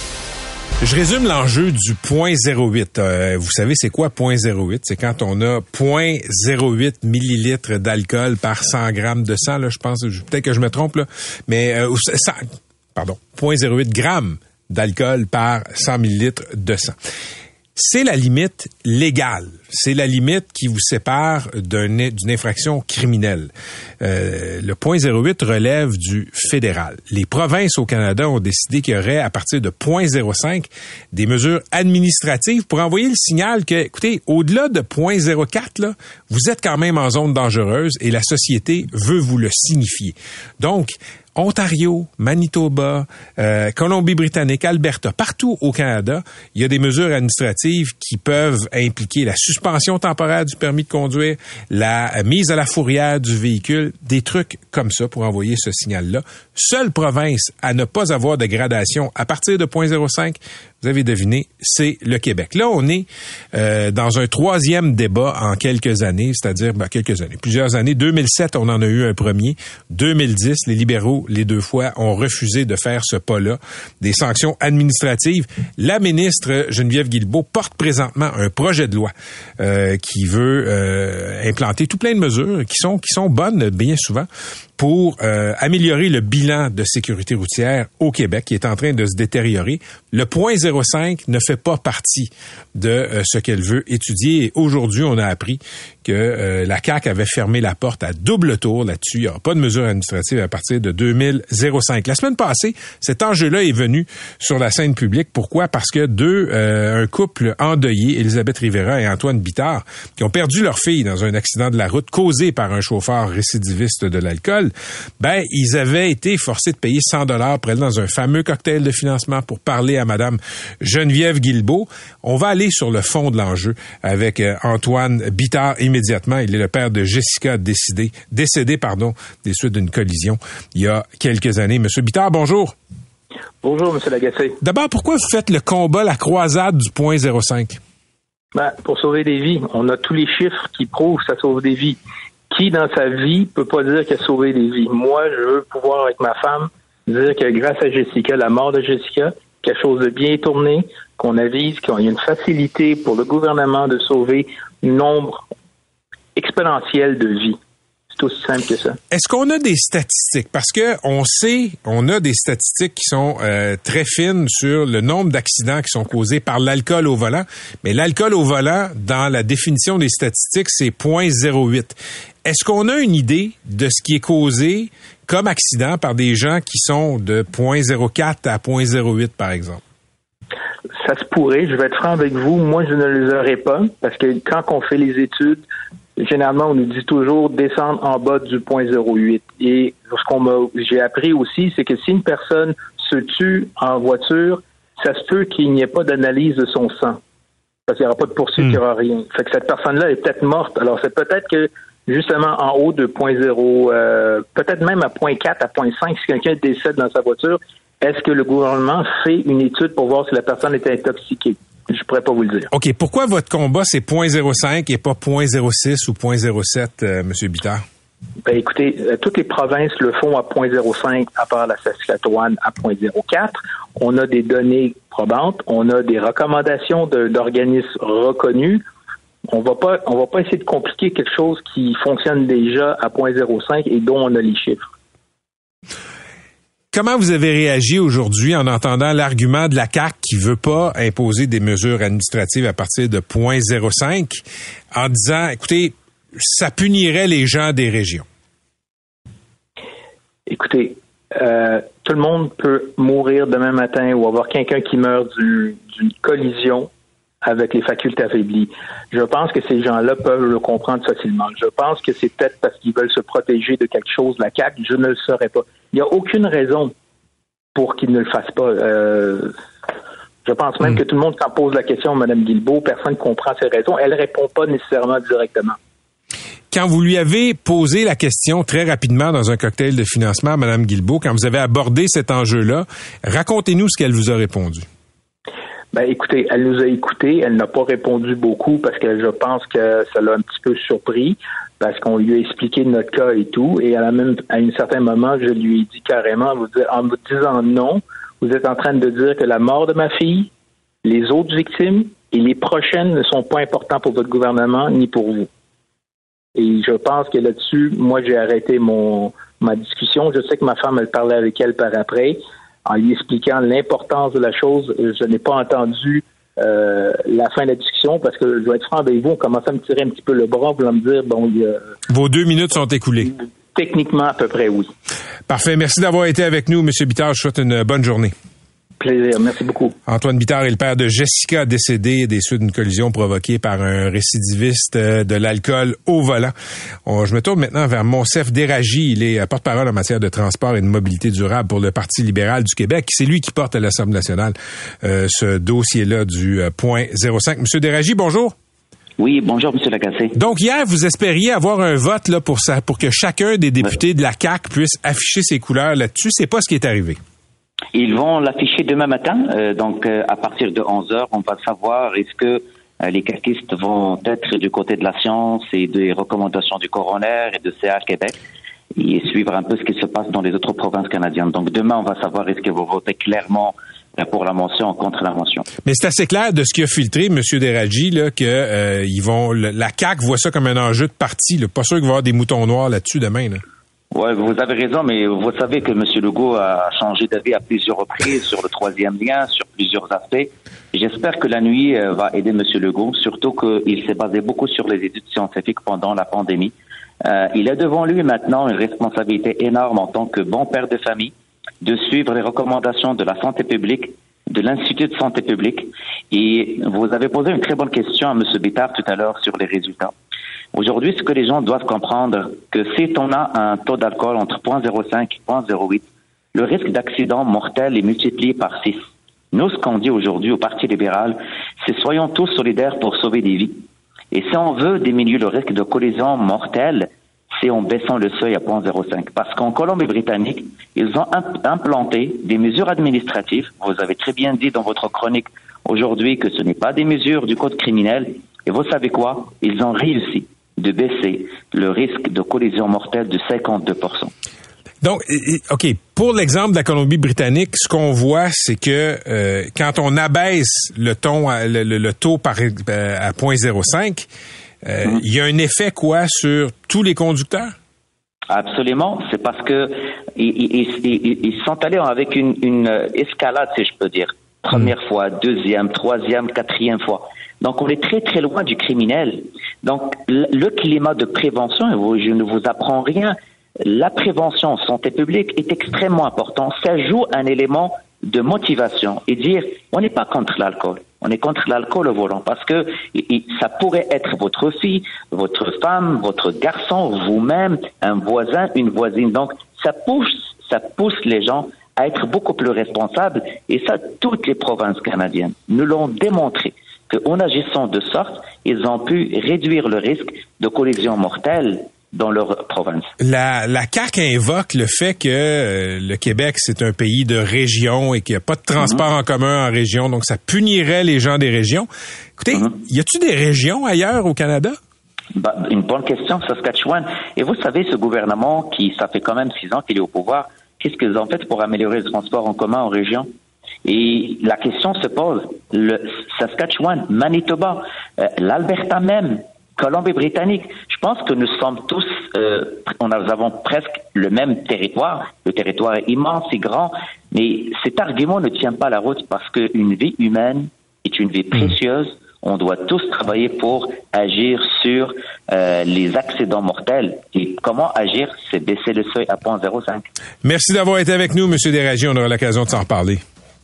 Je résume l'enjeu du point 08. Euh, vous savez, c'est quoi point 08? C'est quand on a 0.08 millilitres d'alcool par 100 grammes de sang. Là, je pense, peut-être que je me trompe, là, mais euh, pardon, 0.08 grammes d'alcool par 100 millilitres de sang. C'est la limite légale. C'est la limite qui vous sépare d'un- d'une infraction criminelle. Euh, le point 08 relève du fédéral. Les provinces au Canada ont décidé qu'il y aurait, à partir de point 05, des mesures administratives pour envoyer le signal que, écoutez, au-delà de point 04, là, vous êtes quand même en zone dangereuse et la société veut vous le signifier. Donc, Ontario, Manitoba, euh, Colombie-Britannique, Alberta, partout au Canada, il y a des mesures administratives qui peuvent impliquer la suspension temporaire du permis de conduire, la mise à la fourrière du véhicule, des trucs comme ça pour envoyer ce signal-là. Seule province à ne pas avoir de gradation à partir de 0.05, vous avez deviné, c'est le Québec. Là, on est euh, dans un troisième débat en quelques années, c'est-à-dire ben, quelques années, plusieurs années. 2007, on en a eu un premier. 2010, les libéraux, les deux fois, ont refusé de faire ce pas-là, des sanctions administratives. La ministre Geneviève Guilbeault porte présentement un projet de loi euh, qui veut euh, implanter tout plein de mesures qui sont qui sont bonnes bien souvent pour euh, améliorer le bilan de sécurité routière au Québec qui est en train de se détériorer. Le point 05 ne fait pas partie de euh, ce qu'elle veut étudier et aujourd'hui, on a appris que euh, la CAQ avait fermé la porte à double tour là-dessus. Il n'y aura pas de mesures administratives à partir de 2005. La semaine passée, cet enjeu-là est venu sur la scène publique. Pourquoi? Parce que deux, euh, un couple endeuillé, Elisabeth Rivera et Antoine Bittard, qui ont perdu leur fille dans un accident de la route causé par un chauffeur récidiviste de l'alcool, ben, ils avaient été forcés de payer 100 dollars pour dans un fameux cocktail de financement pour parler à Madame Geneviève Guilbeault. On va aller sur le fond de l'enjeu avec euh, Antoine Bittard immédiatement. Il est le père de Jessica décidé, décédé pardon, des suites d'une collision il y a quelques années. Monsieur Bittard, bonjour. Bonjour, M. Lagacé. D'abord, pourquoi vous faites le combat, la croisade du point 05? Ben, pour sauver des vies. On a tous les chiffres qui prouvent que ça sauve des vies. Qui, dans sa vie, peut pas dire qu'il a sauvé des vies? Moi, je veux pouvoir, avec ma femme, dire que grâce à Jessica, la mort de Jessica, quelque chose de bien tourné, qu'on avise qu'il y a une facilité pour le gouvernement de sauver nombre exponentiel de vies. C'est aussi simple que ça. Est-ce qu'on a des statistiques? Parce que on sait, on a des statistiques qui sont euh, très fines sur le nombre d'accidents qui sont causés par l'alcool au volant. Mais l'alcool au volant, dans la définition des statistiques, c'est 0.08. Est-ce qu'on a une idée de ce qui est causé comme accident par des gens qui sont de 0.04 à 0.08, par exemple? Ça se pourrait. Je vais être franc avec vous. Moi, je ne les aurais pas parce que quand on fait les études, généralement, on nous dit toujours descendre en bas du point 08. Et ce qu'on m'a, j'ai appris aussi, c'est que si une personne se tue en voiture, ça se peut qu'il n'y ait pas d'analyse de son sang. Parce qu'il n'y aura pas de poursuite, il n'y aura rien. Fait que cette personne-là est peut-être morte. Alors, c'est peut-être que, justement, en haut de point 0, euh, peut-être même à point 4, à point 5, si quelqu'un décède dans sa voiture, est-ce que le gouvernement fait une étude pour voir si la personne est intoxiquée? Je pourrais pas vous le dire. OK. Pourquoi votre combat, c'est 0.05 et pas 0.06 ou 0.07, euh, Monsieur Bittard? Ben, écoutez, euh, toutes les provinces le font à 0.05, à part la Saskatchewan à 0.04. On a des données probantes, on a des recommandations de- d'organismes reconnus. On va pas, on va pas essayer de compliquer quelque chose qui fonctionne déjà à 0.05 et dont on a les chiffres. Comment vous avez réagi aujourd'hui en entendant l'argument de la CAC qui veut pas imposer des mesures administratives à partir de 0.05 en disant, écoutez, ça punirait les gens des régions? Écoutez, euh, tout le monde peut mourir demain matin ou avoir quelqu'un qui meurt du- d'une collision avec les facultés affaiblies. Je pense que ces gens-là peuvent le comprendre facilement. Je pense que c'est peut-être parce qu'ils veulent se protéger de quelque chose, la CAQ. Je ne le saurais pas. Il n'y a aucune raison pour qu'ils ne le fassent pas. Euh, je pense même que tout le monde, quand pose la question à Mme Guilbeault, personne ne comprend ses raisons. Elle répond pas nécessairement directement. Quand vous lui avez posé la question très rapidement dans un cocktail de financement à Mme Guilbeault, quand vous avez abordé cet enjeu-là, racontez-nous ce qu'elle vous a répondu. Ben, écoutez, elle nous a écoutés. Elle n'a pas répondu beaucoup parce que je pense que ça l'a un petit peu surpris parce qu'on lui a expliqué notre cas et tout. Et à, la même, à un certain moment, je lui ai dit carrément, en vous disant non, vous êtes en train de dire que la mort de ma fille, les autres victimes et les prochaines ne sont pas importants pour votre gouvernement ni pour vous. Et je pense que là-dessus, moi, j'ai arrêté mon ma discussion. Je sais que ma femme, elle parlait avec elle par après, en lui expliquant l'importance de la chose. Je n'ai pas entendu euh, la fin de la discussion parce que je vais être franc avec vous, on commence à me tirer un petit peu le bras pour me dire bon, il y a- Vos deux minutes sont écoulées. techniquement à peu près oui. Parfait. Merci d'avoir été avec nous, Monsieur Bittard. Je vous souhaite une bonne journée. Plaisir, merci beaucoup. Antoine Bittard est le père de Jessica, décédée des suites d'une collision provoquée par un récidiviste euh, de l'alcool au volant. On- je me tourne maintenant vers Monsef Déragi. Il est euh, porte-parole en matière de transport et de mobilité durable pour le Parti libéral du Québec. C'est lui qui porte à l'Assemblée nationale euh, ce dossier-là du euh, point 05. Monsieur Déragi, bonjour. Oui, bonjour, Monsieur Lagacé. Donc hier, vous espériez avoir un vote là pour ça, pour que chacun des députés de la CAC puisse afficher ses couleurs là-dessus. C'est pas ce qui est arrivé. Ils vont l'afficher demain matin, euh, donc euh, à partir de 11 heures, on va savoir est-ce que euh, les caquistes vont être du côté de la science et des recommandations du coroner et de CA Québec et suivre un peu ce qui se passe dans les autres provinces canadiennes. Donc demain, on va savoir est-ce qu'ils vont voter clairement euh, pour la mention contre la mention. Mais c'est assez clair de ce qui a filtré, M. Deradji, que euh, ils vont, la CAC voit ça comme un enjeu de parti. Là. Pas sûr qu'il va y avoir des moutons noirs là-dessus demain. Là. Ouais, vous avez raison, mais vous savez que M. Legault a changé d'avis à plusieurs reprises sur le troisième lien, sur plusieurs aspects. J'espère que la nuit euh, va aider M. Legault, surtout qu'il s'est basé beaucoup sur les études scientifiques pendant la pandémie. Euh, il a devant lui maintenant une responsabilité énorme en tant que bon père de famille de suivre les recommandations de la santé publique, de l'Institut de santé publique. Et vous avez posé une très bonne question à M. Bittard tout à l'heure sur les résultats. Aujourd'hui, ce que les gens doivent comprendre, que si on a un taux d'alcool entre 0.05 et 0.08, le risque d'accident mortel est multiplié par 6. Nous, ce qu'on dit aujourd'hui au Parti libéral, c'est soyons tous solidaires pour sauver des vies. Et si on veut diminuer le risque de collision mortelle, c'est en baissant le seuil à 0.05. Parce qu'en Colombie-Britannique, ils ont imp- implanté des mesures administratives. Vous avez très bien dit dans votre chronique aujourd'hui que ce n'est pas des mesures du code criminel. Et vous savez quoi? Ils ont réussi de baisser le risque de collision mortelle de 52 Donc, OK, pour l'exemple de la Colombie-Britannique, ce qu'on voit, c'est que euh, quand on abaisse le, ton, à- le, le- le taux par, euh, à 0.05, euh, il y a un effet quoi sur tous les conducteurs? Absolument, c'est parce que ils, ils- ils- ils sont allés avec une, une euh, escalade, si je peux dire. Première fois, deuxième, troisième, quatrième fois. Donc on est très très loin du criminel. Donc le climat de prévention, je ne vous apprends rien, la prévention en santé publique est extrêmement important. Ça joue un élément de motivation et dire on n'est pas contre l'alcool. On est contre l'alcool au volant parce que ça pourrait être votre fille, votre femme, votre garçon, vous-même, un voisin, une voisine. Donc ça pousse, ça pousse les gens à être beaucoup plus responsables et ça toutes les provinces canadiennes nous l'ont démontré qu'en agissant de sorte, ils ont pu réduire le risque de collision mortelle dans leur province. La, la CAQ invoque le fait que euh, le Québec, c'est un pays de région et qu'il n'y a pas de transport en commun en région, donc ça punirait les gens des régions. Écoutez, y a-tu des régions ailleurs au Canada? Bah, une bonne question, Saskatchewan. Et vous savez, ce gouvernement qui, ça fait quand même six ans qu'il est au pouvoir, qu'est-ce qu'ils ont fait pour améliorer le transport en commun en région? Et la question se pose, le Saskatchewan, Manitoba, euh, l'Alberta même, Colombie-Britannique, je pense que nous sommes tous, euh, on a- nous avons presque le même territoire. Le territoire est immense et grand, mais cet argument ne tient pas la route parce qu'une vie humaine est une vie précieuse. On doit tous travailler pour agir sur euh, les accidents mortels. Et comment agir? C'est baisser le seuil à 0.05. Merci d'avoir été avec nous, M. Déragi. On aura l'occasion de s'en reparler.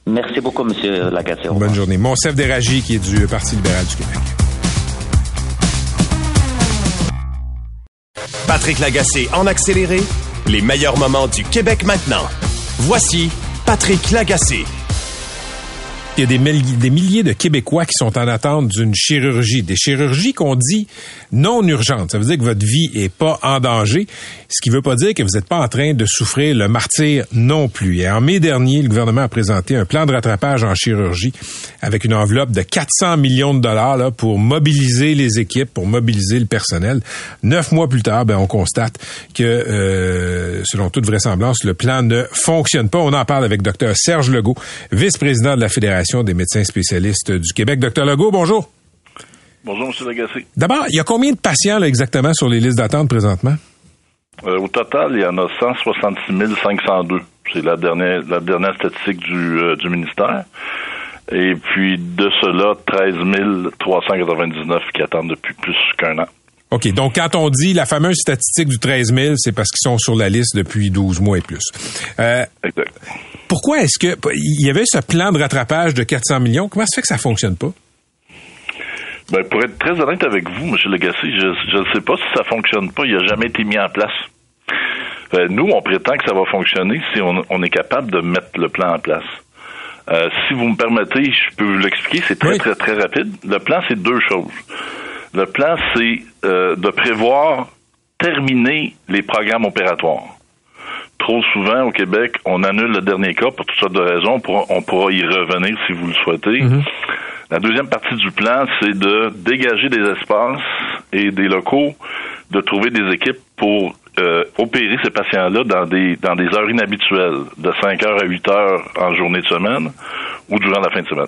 Merci beaucoup, Monsieur Lagacé. Bonne journée. Monsef Déragi, qui est du Parti libéral du Québec. Patrick Lagacé en accéléré, les meilleurs moments du Québec maintenant. Voici Patrick Lagacé. Il y a des, milli- des milliers de Québécois qui sont en attente d'une chirurgie. Des chirurgies qu'on dit non urgentes. Ça veut dire que votre vie est pas en danger. Ce qui veut pas dire que vous n'êtes pas en train de souffrir le martyr non plus. Et en mai dernier, le gouvernement a présenté un plan de rattrapage en chirurgie avec une enveloppe de 400 millions de dollars là, pour mobiliser les équipes, pour mobiliser le personnel. Neuf mois plus tard, ben, on constate que, euh, selon toute vraisemblance, le plan ne fonctionne pas. On en parle avec Dr Serge Legault, vice-président de la Fédération des médecins spécialistes du Québec. Docteur Legault, bonjour. Bonjour, M. Lagacé. D'abord, il y a combien de patients là, exactement sur les listes d'attente présentement? Euh, au total, il y en a 166 502. C'est la dernière, la dernière statistique du, euh, du ministère. Et puis de cela, 13 399 qui attendent depuis plus qu'un an. OK. Donc, quand on dit la fameuse statistique du 13 000, c'est parce qu'ils sont sur la liste depuis 12 mois et plus. Euh, Exact. pourquoi est-ce que il y avait ce plan de rattrapage de 400 millions? Comment ça fait que ça fonctionne pas? Ben, pour être très honnête avec vous, M. Legacy, je ne sais pas si ça fonctionne pas. Il n'a jamais été mis en place. Euh, nous, on prétend que ça va fonctionner si on, on est capable de mettre le plan en place. Euh, si vous me permettez, je peux vous l'expliquer, c'est très, très, très rapide. Le plan, c'est deux choses. Le plan, c'est euh, de prévoir terminer les programmes opératoires. Trop souvent, au Québec, on annule le dernier cas pour toutes sortes de raisons. On pourra, on pourra y revenir si vous le souhaitez. La deuxième partie du plan, c'est de dégager des espaces et des locaux, de trouver des équipes pour euh, opérer ces patients-là dans des dans des heures inhabituelles, de 5 heures à 8 heures en journée de semaine ou durant la fin de semaine.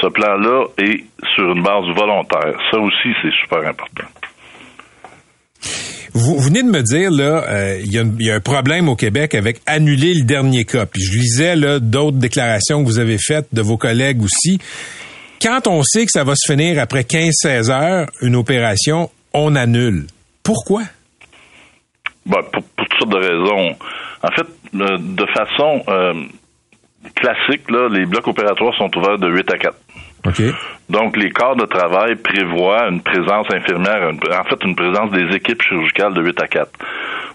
Ce plan-là est sur une base volontaire. Ça aussi, c'est super important. Vous, venez de me dire là, euh, il y, a y un problème au Québec avec annuler le dernier cas. Puis je lisais là d'autres déclarations que vous avez faites de vos collègues aussi. Quand on sait que ça va se finir après 15-16 heures, une opération, on annule. Pourquoi? Ben, pour, pour toutes sortes de raisons. En fait, euh, de façon euh, classique, là, les blocs opératoires sont ouverts de 8 à 4. OK. Donc, les corps de travail prévoient une présence infirmière, une- en fait, une présence des équipes chirurgicales de 8 à 4.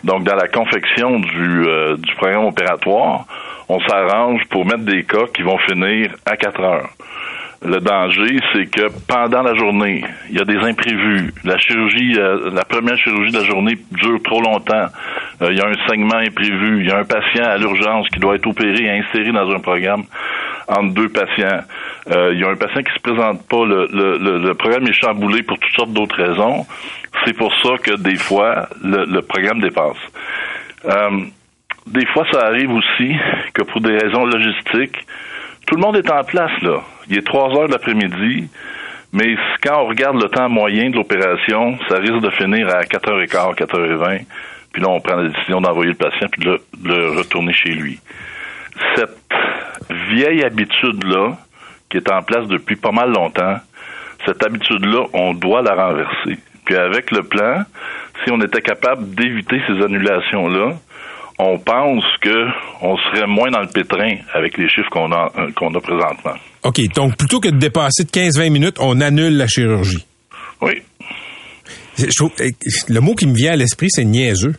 Donc, dans la confection du, euh, du programme opératoire, on s'arrange pour mettre des cas qui vont finir à 4 heures. Le danger, c'est que pendant la journée, il y a des imprévus. La chirurgie, euh, la première chirurgie de la journée dure trop longtemps. Euh, il y a un saignement imprévu. Il y a un patient à l'urgence qui doit être opéré et inséré dans un programme entre deux patients. Euh, il y a un patient qui se présente pas. Le, le, le, programme est chamboulé pour toutes sortes d'autres raisons. C'est pour ça que des fois, le, le programme dépasse. Des fois, ça arrive aussi que pour des raisons logistiques, tout le monde est en place, là. Il est 3 heures de l'après-midi, mais quand on regarde le temps moyen de l'opération, ça risque de finir à 4h15, 4h20. Puis là, on prend la décision d'envoyer le patient puis de le, retourner chez lui. Cette vieille habitude-là, qui est en place depuis pas mal longtemps, cette habitude-là, on doit la renverser. Puis avec le plan, si on était capable d'éviter ces annulations-là, on pense que on serait moins dans le pétrin avec les chiffres qu'on a qu'on a présentement. OK. Donc, plutôt que de dépasser de 15-20 minutes, on annule la chirurgie. Oui. Je trouve- eh, le mot qui me vient à l'esprit, c'est niaiseux.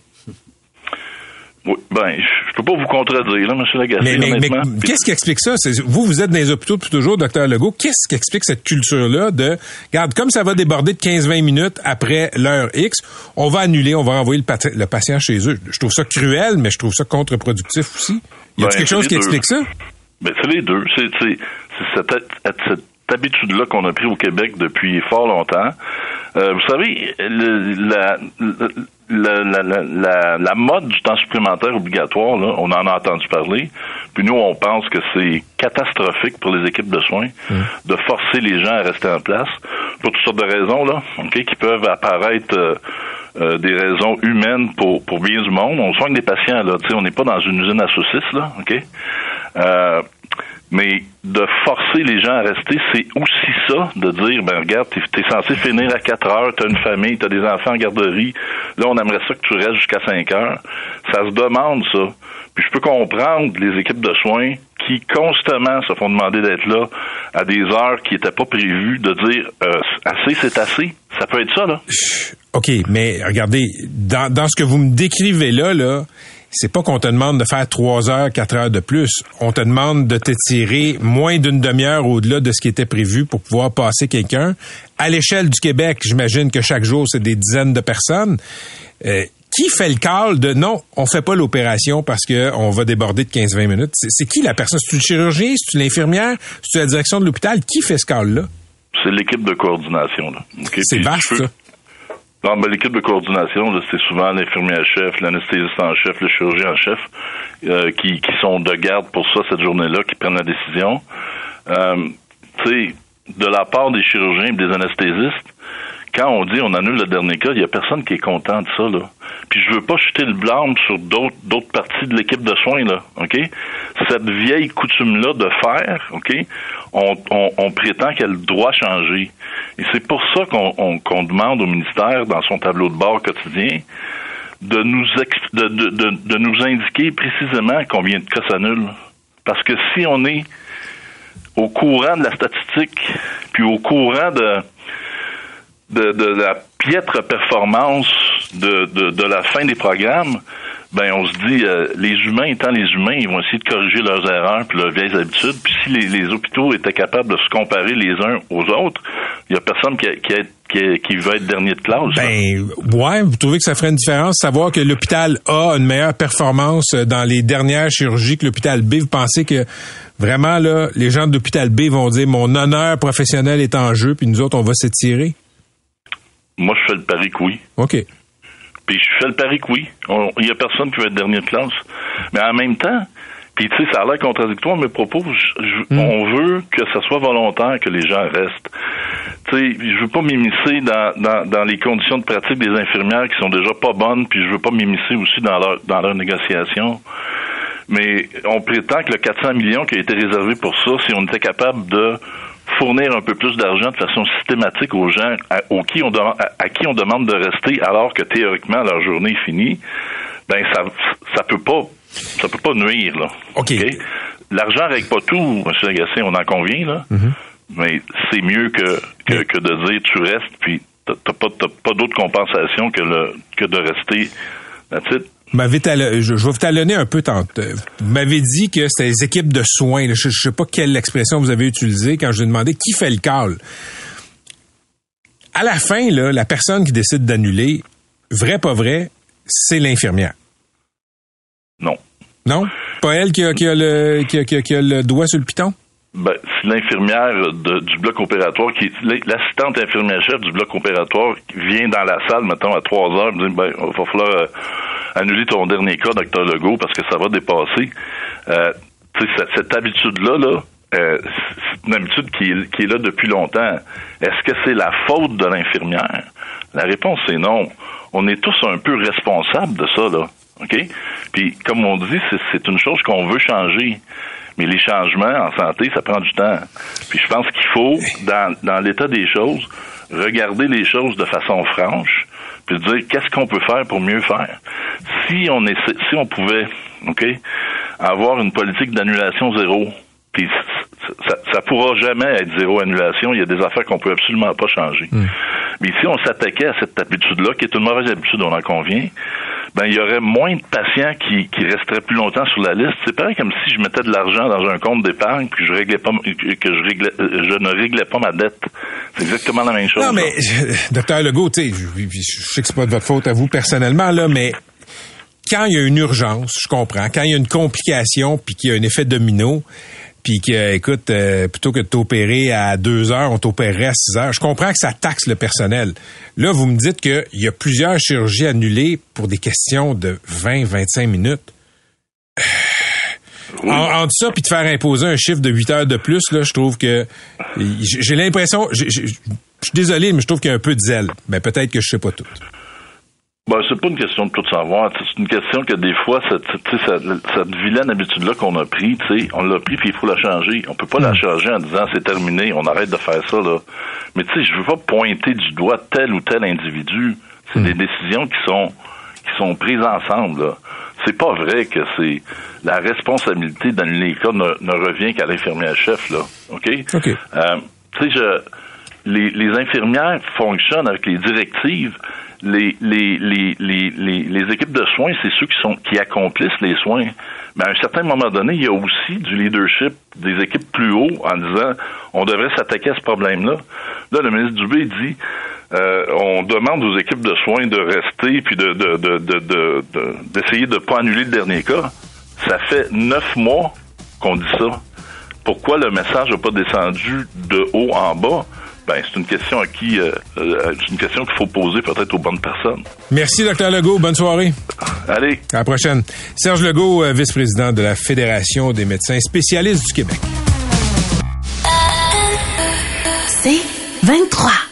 Oui, ben, je peux pas vous contredire, là, M. Lagacé, Mais, qu'est-ce qui explique ça? Vous, vous êtes dans les hôpitaux depuis toujours, docteur Legault. Qu'est-ce qui explique cette culture-là de, regarde, comme ça va déborder de 15-20 minutes après l'heure X, on va annuler, on va renvoyer le, pat- le patient chez eux. Je trouve ça cruel, mais je trouve ça contre-productif aussi. Y a Ben, quelque chose qui deux. explique ça? Ben, c'est les deux. C'est cette, cette habitude-là qu'on a pris au Québec depuis fort longtemps. Euh, vous savez, le- la, la, la, la, mode du temps supplémentaire obligatoire, là, on en a entendu parler. Puis nous, on pense que c'est catastrophique pour les équipes de soins de forcer les gens à rester en place pour toutes sortes de raisons, là, ok, qui peuvent apparaître euh, euh, des raisons humaines pour, pour bien du monde. On soigne des patients, là, tu sais, on n'est pas dans une usine à saucisses, là, ok? Mais de forcer les gens à rester, c'est aussi ça, de dire, ben regarde, t'es es censé finir à 4 heures, t'as une famille, t'as des enfants en garderie, là on aimerait ça que tu restes jusqu'à 5 heures. Ça se demande ça. Puis je peux comprendre les équipes de soins qui constamment se font demander d'être là à des heures qui n'étaient pas prévues, de dire euh, assez c'est assez. Ça peut être ça, là. OK, mais regardez, dans, dans ce que vous me décrivez là, là, c'est pas qu'on te demande de faire trois heures, quatre heures de plus. On te demande de t'étirer moins d'une demi-heure au-delà de ce qui était prévu pour pouvoir passer quelqu'un. À l'échelle du Québec, j'imagine que chaque jour, c'est des dizaines de personnes. Euh, qui fait le call de non, on fait pas l'opération parce que on va déborder de 15-20 minutes? C'est qui la personne? C'est-tu le chirurgien? C'est-tu l'infirmière? C'est-tu la direction de l'hôpital? Qui fait ce call-là? C'est l'équipe de coordination? C'est vaste, ça. Non, ben, l'équipe de coordination, c'est souvent l'infirmière-chef, l'anesthésiste en chef, le chirurgien en chef, euh, qui, qui sont de garde pour ça cette journée-là, qui prennent la décision. Euh, tu sais, de la part des chirurgiens et des anesthésistes, quand on dit on annule le dernier cas, il y a personne qui est content de ça, là. Puis je veux pas jeter le blâme sur d'autres d'autres parties de l'équipe de soins, là, OK? Cette vieille coutume-là de faire, OK? On, on, on prétend qu'elle doit changer. Et c'est pour ça qu'on on- qu'on demande au ministère, dans son tableau de bord quotidien, de nous, de, de, de, de nous indiquer précisément combien de cas s'annulent. Parce que si on est au courant de la statistique, puis au courant de, de, de la piètre performance de, de, de la fin des programmes, ben on se dit euh, les humains étant les humains, ils vont essayer de corriger leurs erreurs puis leurs vieilles habitudes. Puis si les, les hôpitaux étaient capables de se comparer les uns aux autres, il y a personne qui, qui, qui, qui veut être dernier de classe. Ben, ouais, vous trouvez que ça ferait une différence, savoir que l'hôpital A a une meilleure performance dans les dernières chirurgies que l'hôpital B. Vous pensez que vraiment, là, les gens de l'hôpital B vont dire mon honneur professionnel est en jeu, puis nous autres, on va s'étirer? Moi, je fais le pari que oui. OK. Puis je fais le pari que oui. Il y a personne qui veut être dernier de classe. Mais en même temps, puis tu sais, ça a l'air contradictoire mes propos. Je- je- On veut que ça soit volontaire que les gens restent. Tu sais, je veux pas m'immiscer dans, dans, dans les conditions de pratique des infirmières qui sont déjà pas bonnes, puis je veux pas m'immiscer aussi dans leur dans leur négociation. Mais on prétend que le 400 millions qui a été réservé pour ça, si on était capable de fournir un peu plus d'argent de façon systématique aux gens à, aux qui on demande, à, à qui on demande de rester alors que théoriquement leur journée est finie, ben ça ça peut pas ça peut pas nuire là. OK. L'argent règle pas tout, M. Lagacé, on en convient là. Mais c'est mieux que, que, que de dire tu restes puis t'as pas t'as pas d'autre compensation que le que de rester. That's it. Vous m'avez talo- je, je vais vous talonner un peu tantôt. Vous m'avez dit que c'était les équipes de soins. Je, je sais pas quelle expression vous avez utilisée quand je vous ai demandé qui fait le call. À la fin, là, la personne qui décide d'annuler, vrai pas vrai, c'est l'infirmière. Non. Non? Pas elle qui a, qui a le, qui a- qui a- qui le doigt sur le piton? Ben, si l'infirmière du bloc opératoire, qui l'assistante infirmière chef du bloc opératoire vient dans la salle, mettons, à 3 heures, me dit, ben, il va falloir euh, annuler ton dernier cas, docteur Legault, parce que ça va dépasser. Euh, tu sais, cette, cette habitude-là, là, euh, c'est une habitude qui est, qui est là depuis longtemps. Est-ce que c'est la faute de l'infirmière? La réponse est non. On est tous un peu responsables de ça, là. OK? Puis, comme on dit, c'est- c'est une chose qu'on veut changer. Mais les changements en santé, ça prend du temps. Puis je pense qu'il faut, dans, dans l'état des choses, regarder les choses de façon franche, puis se dire qu'est-ce qu'on peut faire pour mieux faire? Si on essaie, si on pouvait, ok, avoir une politique d'annulation zéro, puis ça, ça pourra jamais être zéro annulation. Il y a des affaires qu'on peut absolument pas changer. Mais si on s'attaquait à cette habitude-là, qui est une mauvaise habitude, on en convient, ben il y aurait moins de patients qui, qui resteraient plus longtemps sur la liste. C'est pareil comme si je mettais de l'argent dans un compte d'épargne puis que je réglais pas que je réglais, je ne réglais pas ma dette. C'est exactement la même chose. Non, mais, je- docteur Legault, tu sais, je, je sais que c'est pas de votre faute à vous personnellement, là, mais quand il y a une urgence, je comprends, quand il y a une complication puis qu'il y a un effet domino, puis que, écoute, euh, plutôt que de t'opérer à deux heures, on t'opérerait à six heures. Je comprends que ça taxe le personnel. Là, vous me dites qu'il y a plusieurs chirurgies annulées pour des questions de 20, 25 minutes. En, entre ça puis de faire imposer un chiffre de 8 heures de plus, là, je trouve que j'ai l'impression, je suis désolé, mais je trouve qu'il y a un peu de zèle. Mais peut-être que je sais pas tout. Ben, c'est pas une question de tout savoir. C'est une question que des fois, cette, cette, cette vilaine habitude-là qu'on a pris, tu sais, on l'a pris puis il faut la changer. On peut pas la changer en disant c'est terminé, on arrête de faire ça, là. Mais tu sais, je veux pas pointer du doigt tel ou tel individu. C'est des décisions qui sont qui sont prises ensemble, là. C'est pas vrai que c'est la responsabilité d'annuler les cas ne, ne revient qu'à l'infirmière chef, là. OK? Euh, tu sais, je, les, les infirmières fonctionnent avec les directives. Les, les, les, les, les, équipes de soins, c'est ceux qui sont qui accomplissent les soins. Mais à un certain moment donné, il y a aussi du leadership des équipes plus haut en disant on devrait s'attaquer à ce problème-là. Là, le ministre Dubé dit euh, on demande aux équipes de soins de rester puis de de, de, de, de- de- d'essayer de pas annuler le dernier cas. Ça fait neuf mois qu'on dit ça. Pourquoi le message n'a pas descendu de haut en bas? Ben, c'est une question à qui, euh, euh, c'est une question qu'il faut poser peut-être aux bonnes personnes. Merci, docteur Legault. Bonne soirée. Allez. À la prochaine. Serge Legault, euh, vice-président de la Fédération des médecins spécialistes du Québec. C'est 23.